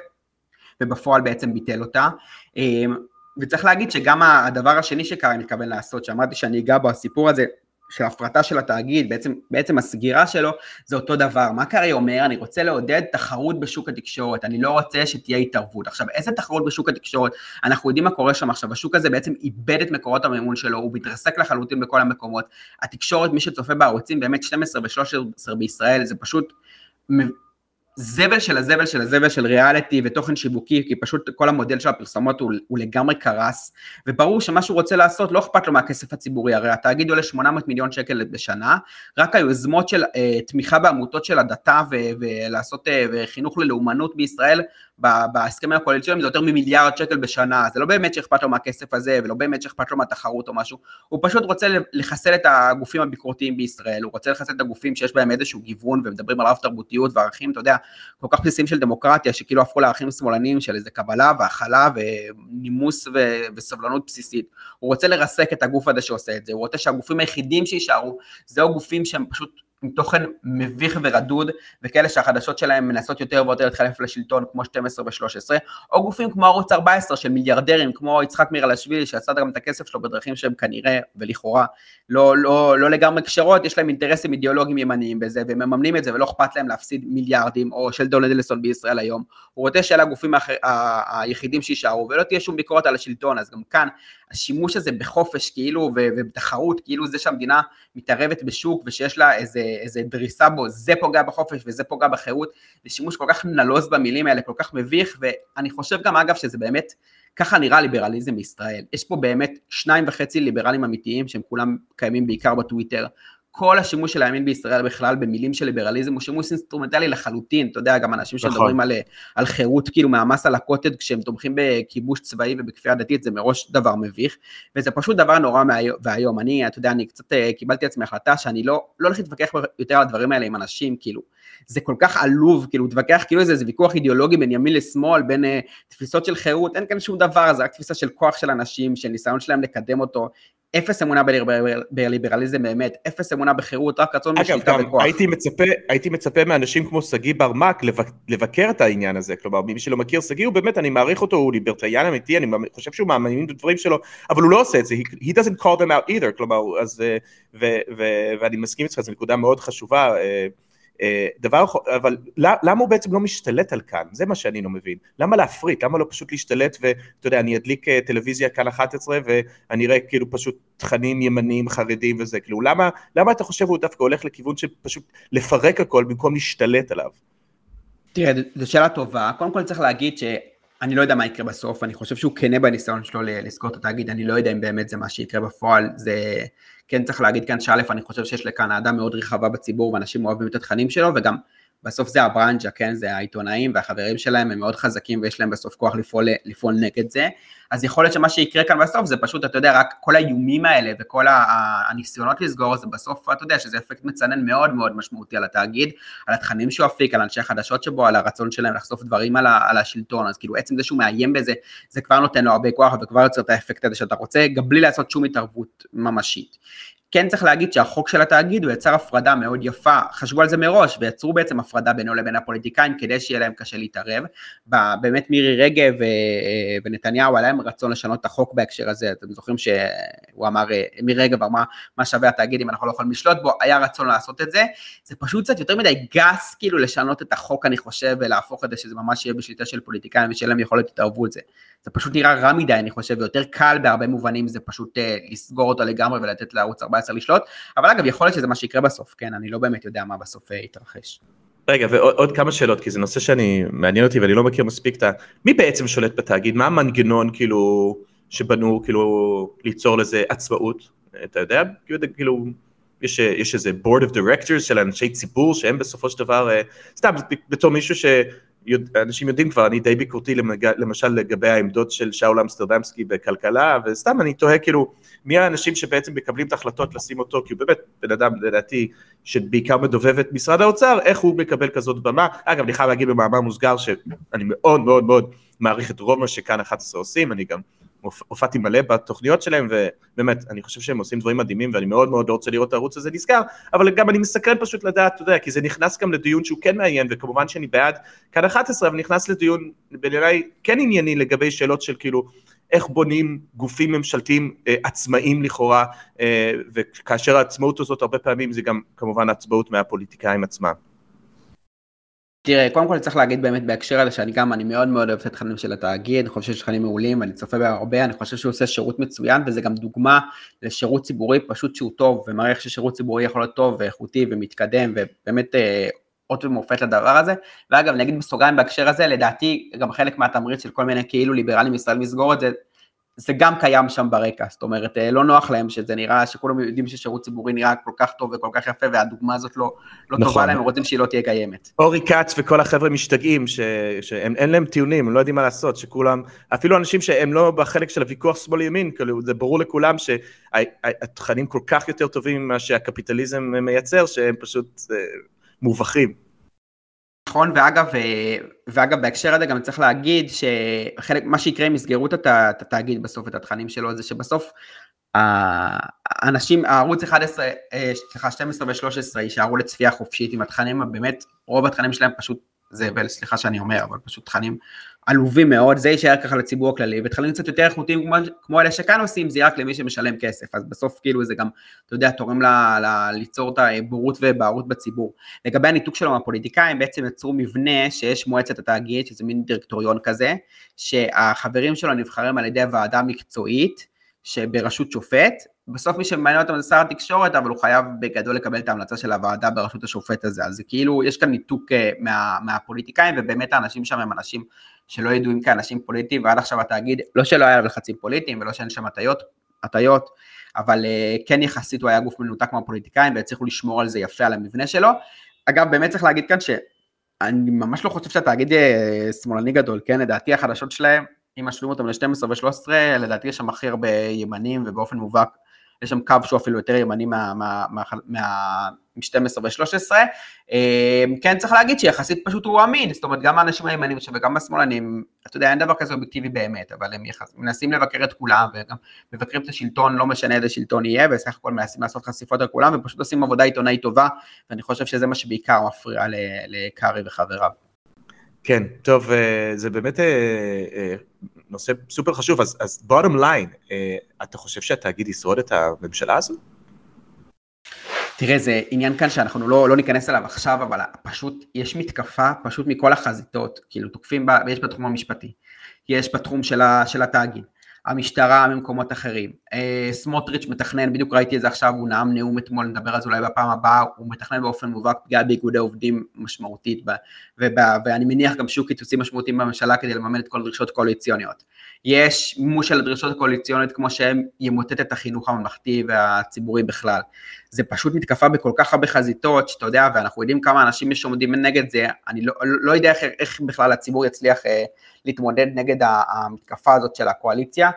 ובפועל בעצם ביטל אותה. אמ, וצריך להגיד שגם הדבר השני שקארי מתכוון לעשות, שאמרתי שאני אגע בו, הסיפור הזה של הפרטה של התאגיד, בעצם, בעצם הסגירה שלו זה אותו דבר. מה קארי אומר? אני רוצה לעודד תחרות בשוק התקשורת, אני לא רוצה שתהיה התערבות. עכשיו, איזה תחרות בשוק התקשורת? אנחנו יודעים מה קורה שם עכשיו, השוק הזה בעצם איבד את מקורות המימון שלו, הוא מתרסק לחלוטין בכל המקומות. התקשורת, מי שצופה בערוצים, באמת 12 ו-13 בישראל, זה פשוט זבל של הזבל של הזבל של ריאליטי ותוכן שיווקי, כי פשוט כל המודל של הפרסומות הוא, הוא לגמרי קרס, וברור שמה שהוא רוצה לעשות, לא אכפת לו מהכסף הציבורי, הרי התאגיד עולה 800 מיליון שקל בשנה, רק היוזמות של uh, תמיכה בעמותות של הדתה ולעשות uh, חינוך ללאומנות בישראל, בהסכמים הקואליציוניים זה יותר ממיליארד שקל בשנה, זה לא באמת שאכפת לו מהכסף הזה, ולא באמת שאכפת לו מהתחרות או משהו, הוא פשוט רוצה לחסל את הגופים הביקורתיים בישראל, הוא רוצה לחסל את הגופים שיש בהם איזשהו גיוון ומדברים על רב תרבותיות וערכים, אתה יודע, כל כך בסיסיים של דמוקרטיה, שכאילו הפכו לערכים שמאלניים של איזה קבלה והכלה ונימוס ו- וסבלנות בסיסית. הוא רוצה לרסק את הגוף הזה שעושה את זה, הוא רוצה שהגופים היחידים שיישארו, זהו גופים שהם פשוט עם תוכן מביך ורדוד, וכאלה שהחדשות שלהם מנסות יותר ויותר להתחלף לשלטון כמו 12 ו-13, או גופים כמו ערוץ 14 של מיליארדרים, כמו יצחק מירלשווילי, שעשה גם את הכסף שלו בדרכים שהם כנראה, ולכאורה, לא, לא, לא לגמרי קשרות, יש להם אינטרסים אידיאולוגיים ימניים בזה, והם מממנים את זה ולא אכפת להם להפסיד מיליארדים, או של דולדלסון בישראל היום. הוא רוצה שאלה הגופים היחידים שיישארו, ולא תהיה שום ביקורת על השלטון, אז גם כאן השימוש הזה בחופש כאילו ובתחרות, כאילו זה שהמדינה מתערבת בשוק ושיש לה איזה, איזה דריסה בו, זה פוגע בחופש וזה פוגע בחירות, זה שימוש כל כך נלוז במילים האלה, כל כך מביך, ואני חושב גם אגב שזה באמת, ככה נראה ליברליזם בישראל. יש פה באמת שניים וחצי ליברלים אמיתיים שהם כולם קיימים בעיקר בטוויטר, כל השימוש של הימין בישראל בכלל במילים של ליברליזם הוא שימוש אינסטרומנטלי לחלוטין, אתה יודע, גם אנשים נכון. שמדברים על, על חירות כאילו מהמס על הקוטג' כשהם תומכים בכיבוש צבאי ובכפייה דתית, זה מראש דבר מביך, וזה פשוט דבר נורא והיום. אני, אתה יודע, אני קצת אה, קיבלתי לעצמי החלטה שאני לא, לא הולך להתווכח יותר על הדברים האלה עם אנשים, כאילו, זה כל כך עלוב, כאילו, להתווכח כאילו זה, זה ויכוח אידיאולוגי בין ימין לשמאל, בין אה, תפיסות של חירות, אין כאן שום דבר, זה רק תפיסה של כוח של אנשים, של ניסיון שלהם לקדם אותו, אפס אמונה בליברליזם באמת, אפס אמונה בחירות, רק רצון בשליטה וכוח. אגב, הייתי מצפה, הייתי מצפה מאנשים כמו שגיא ברמק לבקר את העניין הזה, כלומר, מי שלא מכיר, שגיא הוא באמת, אני מעריך אותו, הוא ליברטריאן אמיתי, אני חושב שהוא מאמין בדברים שלו, אבל הוא לא עושה את זה, he, doesn't call them out either, כלומר, אז, אה, ו, ו, ואני מסכים איתך, זו נקודה מאוד חשובה. אה, דבר, אבל למה הוא בעצם לא משתלט על כאן? זה מה שאני לא מבין. למה להפריט? למה לא פשוט להשתלט ואתה יודע, אני אדליק אה, טלוויזיה כאן 11 ואני אראה כאילו פשוט תכנים ימניים חרדים וזה, כאילו למה, למה אתה חושב הוא דווקא הולך לכיוון של פשוט לפרק הכל במקום להשתלט עליו? תראה, זו שאלה טובה. קודם כל צריך להגיד ש... אני לא יודע מה יקרה בסוף, אני חושב שהוא כנה בניסיון שלו לסגור את התאגיד, אני לא יודע אם באמת זה מה שיקרה בפועל, זה כן צריך להגיד כאן שא', אני חושב שיש אהדה מאוד רחבה בציבור ואנשים אוהבים את התכנים שלו, וגם בסוף זה הברנג'ה, כן, זה העיתונאים והחברים שלהם, הם מאוד חזקים ויש להם בסוף כוח לפעול, לפעול נגד זה, אז יכול להיות שמה שיקרה כאן בסוף זה פשוט, אתה יודע, רק כל האיומים האלה וכל הניסיונות לסגור זה בסוף, אתה יודע, שזה אפקט מצנן מאוד מאוד משמעותי על התאגיד, על התכנים שהוא אפיק, על אנשי החדשות שבו, על הרצון שלהם לחשוף דברים על, על השלטון, אז כאילו עצם זה שהוא מאיים בזה, זה כבר נותן לו הרבה כוח וכבר יוצר את האפקט הזה שאתה רוצה, גם בלי לעשות שום התערבות ממשית. כן צריך להגיד שהחוק של התאגיד הוא יצר הפרדה מאוד יפה, חשבו על זה מראש ויצרו בעצם הפרדה בינו לבין הפוליטיקאים כדי שיהיה להם קשה להתערב. באמת מירי רגב אה, ונתניהו היה להם רצון לשנות את החוק בהקשר הזה, אתם זוכרים שהוא אמר, אה, מירי רגב אמרה מה שווה התאגיד אם אנחנו לא יכולים לשלוט בו, היה רצון לעשות את זה, זה פשוט קצת יותר מדי גס כאילו לשנות את החוק אני חושב ולהפוך את זה שזה ממש יהיה בשליטה של פוליטיקאים ושיהיה להם יכולת התערבו את זה. זה פשוט נראה רע מדי אני חושב ויותר קל בהרבה מובנים זה פשוט אה, לסגור אותו לגמרי ולתת לערוץ 14 לשלוט, אבל אגב יכול להיות שזה מה שיקרה בסוף, כן, אני לא באמת יודע מה בסוף אה, יתרחש. רגע, ועוד כמה שאלות, כי זה נושא שאני, מעניין אותי ואני לא מכיר מספיק את ה... מי בעצם שולט בתאגיד? מה המנגנון כאילו שבנו כאילו ליצור לזה עצמאות? אתה יודע? כאילו, יש, יש איזה board of directors של אנשי ציבור שהם בסופו של דבר, אה, סתם בתור מישהו ש... אנשים יודעים כבר, אני די ביקורתי למשל לגבי העמדות של שאול אמסטרדמסקי בכלכלה, וסתם אני תוהה כאילו, מי האנשים שבעצם מקבלים את ההחלטות לשים אותו, כי הוא באמת בן אדם לדעתי שבעיקר מדובב את משרד האוצר, איך הוא מקבל כזאת במה, אגב אני חייב להגיד במאמר מוסגר שאני מאוד מאוד מאוד מעריך את רוב מה שכאן 11 עושים, אני גם הופעתי מלא בתוכניות שלהם, ובאמת, אני חושב שהם עושים דברים מדהימים, ואני מאוד מאוד רוצה לראות את הערוץ הזה נסגר, אבל גם אני מסקרן פשוט לדעת, אתה יודע, כי זה נכנס גם לדיון שהוא כן מעניין, וכמובן שאני בעד כאן 11, אבל נכנס לדיון בעיניי כן ענייני לגבי שאלות של כאילו, איך בונים גופים ממשלתיים אה, עצמאיים לכאורה, אה, וכאשר העצמאות הזאת הרבה פעמים זה גם כמובן עצמאות מהפוליטיקאים עצמם. תראה, קודם כל צריך להגיד באמת בהקשר הזה שאני גם, אני מאוד מאוד אוהב את התכנים של התאגיד, אני חושב שיש תכנים מעולים, אני צופה בהרבה, אני חושב שהוא עושה שירות מצוין, וזה גם דוגמה לשירות ציבורי פשוט שהוא טוב, ומראה איך ששירות ציבורי יכול להיות טוב ואיכותי ומתקדם, ובאמת אה, אות ומופת לדבר הזה. ואגב, אני אגיד בסוגריים בהקשר הזה, לדעתי גם חלק מהתמריץ של כל מיני כאילו ליברלים בישראל לסגור את זה, זה גם קיים שם ברקע, זאת אומרת, אה, לא נוח להם שזה נראה, שכולם יודעים ששירות ציבורי נראה כל כך טוב וכל כך יפה, והדוגמה הזאת לא, לא נכון. טובה להם, הם רוצים שהיא לא תהיה קיימת. אורי כץ וכל החבר'ה משתגעים, ש... שאין להם טיעונים, הם לא יודעים מה לעשות, שכולם, אפילו אנשים שהם לא בחלק של הוויכוח שמאל-ימין, כאילו, זה ברור לכולם שהתכנים כל כך יותר טובים ממה שהקפיטליזם מייצר, שהם פשוט אה, מובכים. נכון, ואגב, ואגב, בהקשר הזה גם צריך להגיד שחלק, מה שיקרה אם יסגרו את התאגיד בסוף, את התכנים שלו, זה שבסוף האנשים, הערוץ 11, סליחה, 12 ו-13 יישארו לצפייה חופשית עם התכנים, באמת, רוב התכנים שלהם פשוט זבל, סליחה שאני אומר, אבל פשוט תכנים עלובים מאוד, זה יישאר ככה לציבור הכללי, ותכנים קצת יותר איכותיים כמו, כמו אלה שכאן עושים, זה רק למי שמשלם כסף, אז בסוף כאילו זה גם, אתה יודע, תורם ל, ל, ליצור את הבורות ובערות בציבור. לגבי הניתוק שלו מהפוליטיקאים, בעצם יצרו מבנה שיש מועצת התאגיד, שזה מין דירקטוריון כזה, שהחברים שלו נבחרים על ידי הוועדה המקצועית, שבראשות שופט, בסוף מי שמעניין אותם זה שר התקשורת, אבל הוא חייב בגדול לקבל את ההמלצה של הוועדה בראשות השופט הזה, אז כאילו, יש כאן ניתוק אה, מה, מהפוליטיקאים, ובאמת האנשים שם הם אנשים שלא ידועים כאנשים פוליטיים, ועד עכשיו התאגיד, לא שלא היה לחצים פוליטיים, ולא שאין שם הטיות, הטיות, אבל אה, כן יחסית הוא היה גוף מנותק מהפוליטיקאים, והצליחו לשמור על זה יפה, על המבנה שלו. אגב, באמת צריך להגיד כאן שאני ממש לא חושב שהתאגיד אה, שמאלני גדול, כן? לדעתי החדשות שלהם, אם משווים אותם ל-12 ו-13, לדעתי יש שם הכי הרבה ימנים, ובאופן מובהק יש שם קו שהוא אפילו יותר ימני מה-12 ו-13. אמ, כן צריך להגיד שיחסית פשוט הוא אמין, זאת אומרת גם האנשים הימנים וגם השמאלנים, אתה יודע אין דבר כזה אובייקטיבי באמת, אבל הם יחס, מנסים לבקר את כולם וגם מבקרים את השלטון, לא משנה איזה שלטון יהיה, וסך הכל מנסים לעשות חשיפות על כולם ופשוט עושים עבודה עיתונאית טובה, ואני חושב שזה מה שבעיקר מפריע לקארי וחבריו. כן, טוב, אה, זה באמת אה, אה, נושא סופר חשוב, אז, אז bottom line, אתה חושב שהתאגיד ישרוד את הממשלה הזו? תראה, זה עניין כאן שאנחנו לא, לא ניכנס אליו עכשיו, אבל פשוט יש מתקפה פשוט מכל החזיתות, כאילו תוקפים, בה, ויש בתחום המשפטי, יש בתחום של, ה, של התאגיד, המשטרה ממקומות אחרים. אה, סמוטריץ' מתכנן, בדיוק ראיתי את זה עכשיו, הוא נאם נאום אתמול, נדבר על זה אולי בפעם הבאה, הוא מתכנן באופן מובהק פגיעה באיגודי עובדים משמעותית, ובא, ואני מניח גם שיהיו קיצוצים משמעותיים בממשלה כדי לממן את כל הדרישות הקואליציוניות. יש מימוש של הדרישות הקואליציוניות כמו שהם ימוטט את החינוך הממלכתי והציבורי בכלל. זה פשוט מתקפה בכל כך הרבה חזיתות, שאתה יודע, ואנחנו יודעים כמה אנשים שעומדים נגד זה, אני לא, לא יודע איך, איך בכלל הציבור יצליח אה, להתמודד נגד המתקפה הזאת של הקואליציה.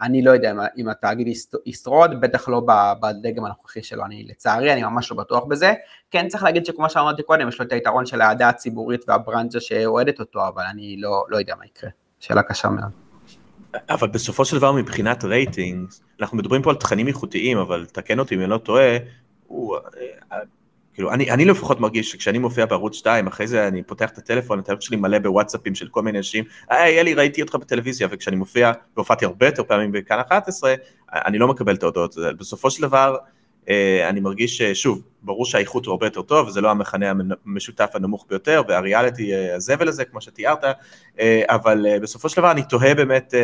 אני לא יודע אם התאגיד ישרוד, בטח לא בדגם הנוכחי שלו, אני לצערי, אני ממש לא בטוח בזה. כן צריך להגיד שכמו שאמרתי קודם, יש לו את היתרון של האהדה הציבורית והברנז'ה שאוהדת אותו, אבל אני לא, לא יודע מה יקרה. שאלה קשה מאוד. אבל בסופו של דבר מבחינת רייטינג, אנחנו מדברים פה על תכנים איכותיים, אבל תקן אותי אם אני לא טועה, הוא, אה, כאילו, אני, אני לפחות מרגיש שכשאני מופיע בערוץ 2, אחרי זה אני פותח את הטלפון, הטלפון שלי מלא בוואטסאפים של כל מיני אנשים, היי אלי ראיתי אותך בטלוויזיה, וכשאני מופיע, והופעתי הרבה יותר פעמים בכאן 11, אני לא מקבל את ההודעות, בסופו של דבר, אני מרגיש ששוב, ברור שהאיכות הוא הרבה יותר טוב, וזה לא המכנה המשותף הנמוך ביותר, והריאליטי אה, הזבל הזה, כמו שתיארת, אה, אבל בסופו של דבר אני תוהה באמת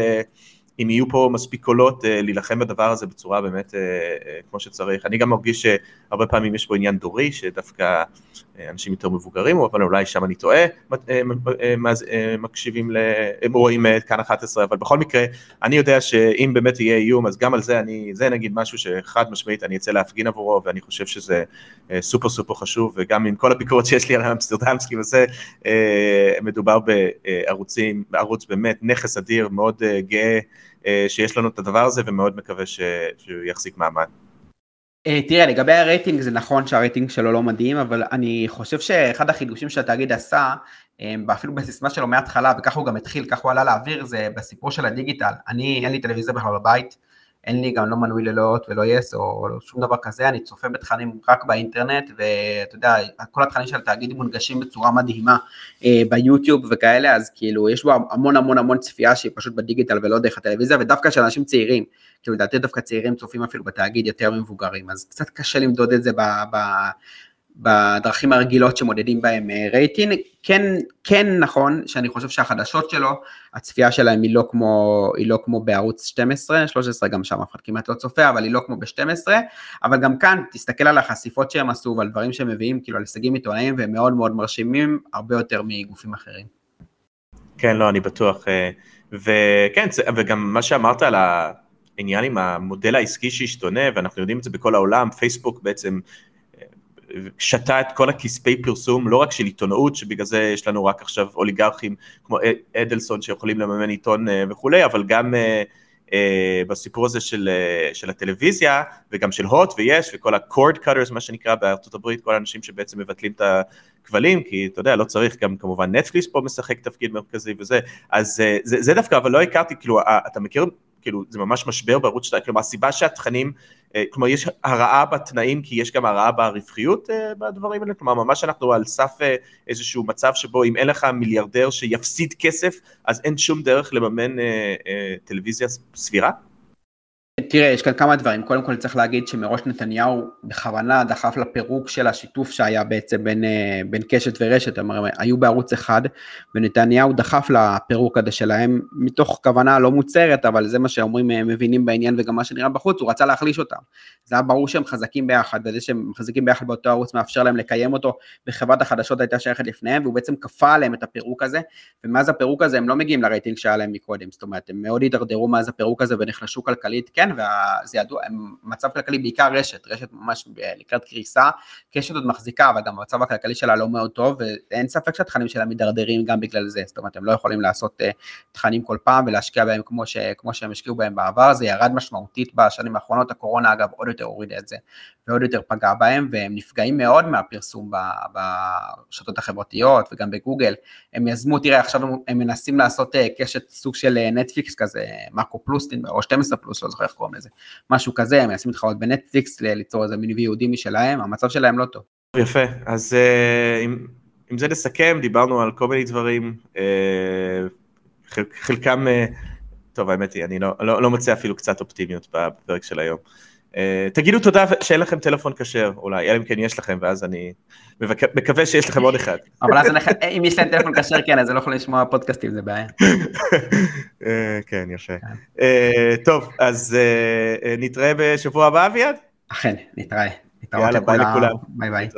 אם יהיו פה מספיק קולות אה, להילחם בדבר הזה בצורה באמת אה, אה, כמו שצריך. אני גם מרגיש שהרבה פעמים יש פה עניין דורי, שדווקא אנשים יותר מבוגרים, אבל אולי שם אני טועה, מקשיבים, הם רואים את כאן 11, אבל בכל מקרה, אני יודע שאם באמת יהיה איום, אז גם על זה אני, זה נגיד משהו שחד משמעית אני אצא להפגין עבורו, ואני חושב שזה סופר סופר חשוב, וגם עם כל הביקורת שיש לי על האמסטרדמסקי וזה, מדובר בערוצים, בערוץ באמת נכס אדיר, מאוד גאה. אה, שיש לנו את הדבר הזה ומאוד מקווה. שהוא יחזיק מעמד. אה, תראה, לגבי הרייטינג זה נכון שהרייטינג שלו לא מדהים, אבל אני חושב שאחד החידושים שהתאגיד עשה, אה, אפילו בסיסמה שלו מההתחלה, וככה הוא גם התחיל, ככה הוא עלה לאוויר, זה בסיפור של הדיגיטל. אני, אין לי טלוויזיה בכלל בבית, אין לי גם לא מנוי ללאות ולא יס או שום דבר כזה, אני צופה בתכנים רק באינטרנט, ואתה יודע, כל התכנים של התאגיד מונגשים בצורה מדהימה אה, ביוטיוב וכאלה, אז כאילו יש בו המון המון המון צפייה שהיא פשוט בדיגיטל ולא דרך הטלוויזיה, ודווקא של אנשים צעירים, כאילו לדעתי דווקא צעירים צופים אפילו בתאגיד יותר ממבוגרים, אז קצת קשה למדוד את זה ב... ב בדרכים הרגילות שמודדים בהם אה, רייטינג, כן, כן נכון שאני חושב שהחדשות שלו, הצפייה שלהם היא לא כמו, היא לא כמו בערוץ 12, 13 גם שם אף אחד כמעט לא צופה, אבל היא לא כמו ב-12, אבל גם כאן תסתכל על החשיפות שהם עשו ועל דברים שהם מביאים, כאילו על הישגים עיתונאיים והם מאוד מאוד מרשימים, הרבה יותר מגופים אחרים. כן, לא, אני בטוח, אה, וכן, וגם מה שאמרת על העניין עם המודל העסקי שהשתונה, ואנחנו יודעים את זה בכל העולם, פייסבוק בעצם שתה את כל הכספי פרסום, לא רק של עיתונאות, שבגלל זה יש לנו רק עכשיו אוליגרכים כמו אדלסון שיכולים לממן עיתון אה, וכולי, אבל גם אה, בסיפור הזה של, של הטלוויזיה וגם של הוט ויש וכל ה-cord cutters מה שנקרא בארצות הברית כל האנשים שבעצם מבטלים את הכבלים כי אתה יודע לא צריך גם כמובן נטפליס פה משחק תפקיד מרכזי וזה אז זה, זה דווקא אבל לא הכרתי כאילו אתה מכיר כאילו זה ממש משבר בערוץ 2, כלומר הסיבה שהתכנים, אה, כלומר יש הרעה בתנאים כי יש גם הרעה ברווחיות אה, בדברים האלה, כלומר ממש אנחנו על סף אה, איזשהו מצב שבו אם אין לך מיליארדר שיפסיד כסף אז אין שום דרך לממן טלוויזיה סבירה? תראה, יש כאן כמה דברים. קודם כל צריך להגיד שמראש נתניהו בכוונה דחף לפירוק של השיתוף שהיה בעצם בין, אה, בין קשת ורשת, הם היו בערוץ אחד, ונתניהו דחף לפירוק הזה שלהם מתוך כוונה לא מוצהרת, אבל זה מה שאומרים אה, מבינים בעניין וגם מה שנראה בחוץ, הוא רצה להחליש אותם. זה היה ברור שהם חזקים ביחד, וזה שהם חזקים ביחד באותו ערוץ מאפשר להם לקיים אותו, וחברת החדשות הייתה שייכת לפניהם, והוא בעצם כפה עליהם את הפירוק הזה, ומאז הפירוק הזה הם לא מגיעים לרייטינג שהיה להם מקודם, זאת אומרת, הם מאוד הידרדרו מאז הפירוק הזה ונחלשו כלכלית, כן, וזה ידוע, מצב כלכלי בעיקר רשת, רשת ממש לקראת קריסה, קשת עוד מחזיקה, אבל גם המצב הכלכלי שלה לא מאוד טוב, ואין ספק שהתכנים שלה מידרדרים גם בגלל זה, זאת אומרת, הם לא יכולים לעשות uh, תכנים כל פעם ולהשקיע בהם כמו, ש, כמו שהם השקיעו בהם בעבר, זה ירד משמעותית בשנים האחרונות, הקורונה אגב עוד יותר הורידה את זה, ועוד יותר פגע בהם, והם נפגעים מאוד מהפרסום ברשתות החברתיות וגם בגוגל, הם יזמו, תראה, עכשיו הם מנסים לעשות uh, קשת סוג של נטפליקס כזה, מאקו פלוס, או 12 פלוס, לא זוכר איך קוראים לזה, משהו כזה, הם מנסים להתחרות בנטפליקס, ליצור איזה מיני ויהודי משלהם, המצב שלהם לא טוב. יפה, אז עם, עם זה נסכם, דיברנו על כל מיני דברים, חל, חלקם, טוב האמת היא, אני לא, לא, לא מוצא אפילו קצת אופטימיות בפרק של היום. אה, תגידו תודה שאין לכם טלפון כשר, אולי, אלא אם כן יש לכם, ואז אני מקווה שיש לכם עוד אחד. אבל אז אם יש להם טלפון כשר, כן, אז הם לא יכולים לשמוע פודקאסטים, זה בעיה. אה, כן, יפה. אה, טוב, אז נתראה בשבוע הבא, אביעד? אכן, נתראה. יאללה, ביי לכולם. ביי ביי.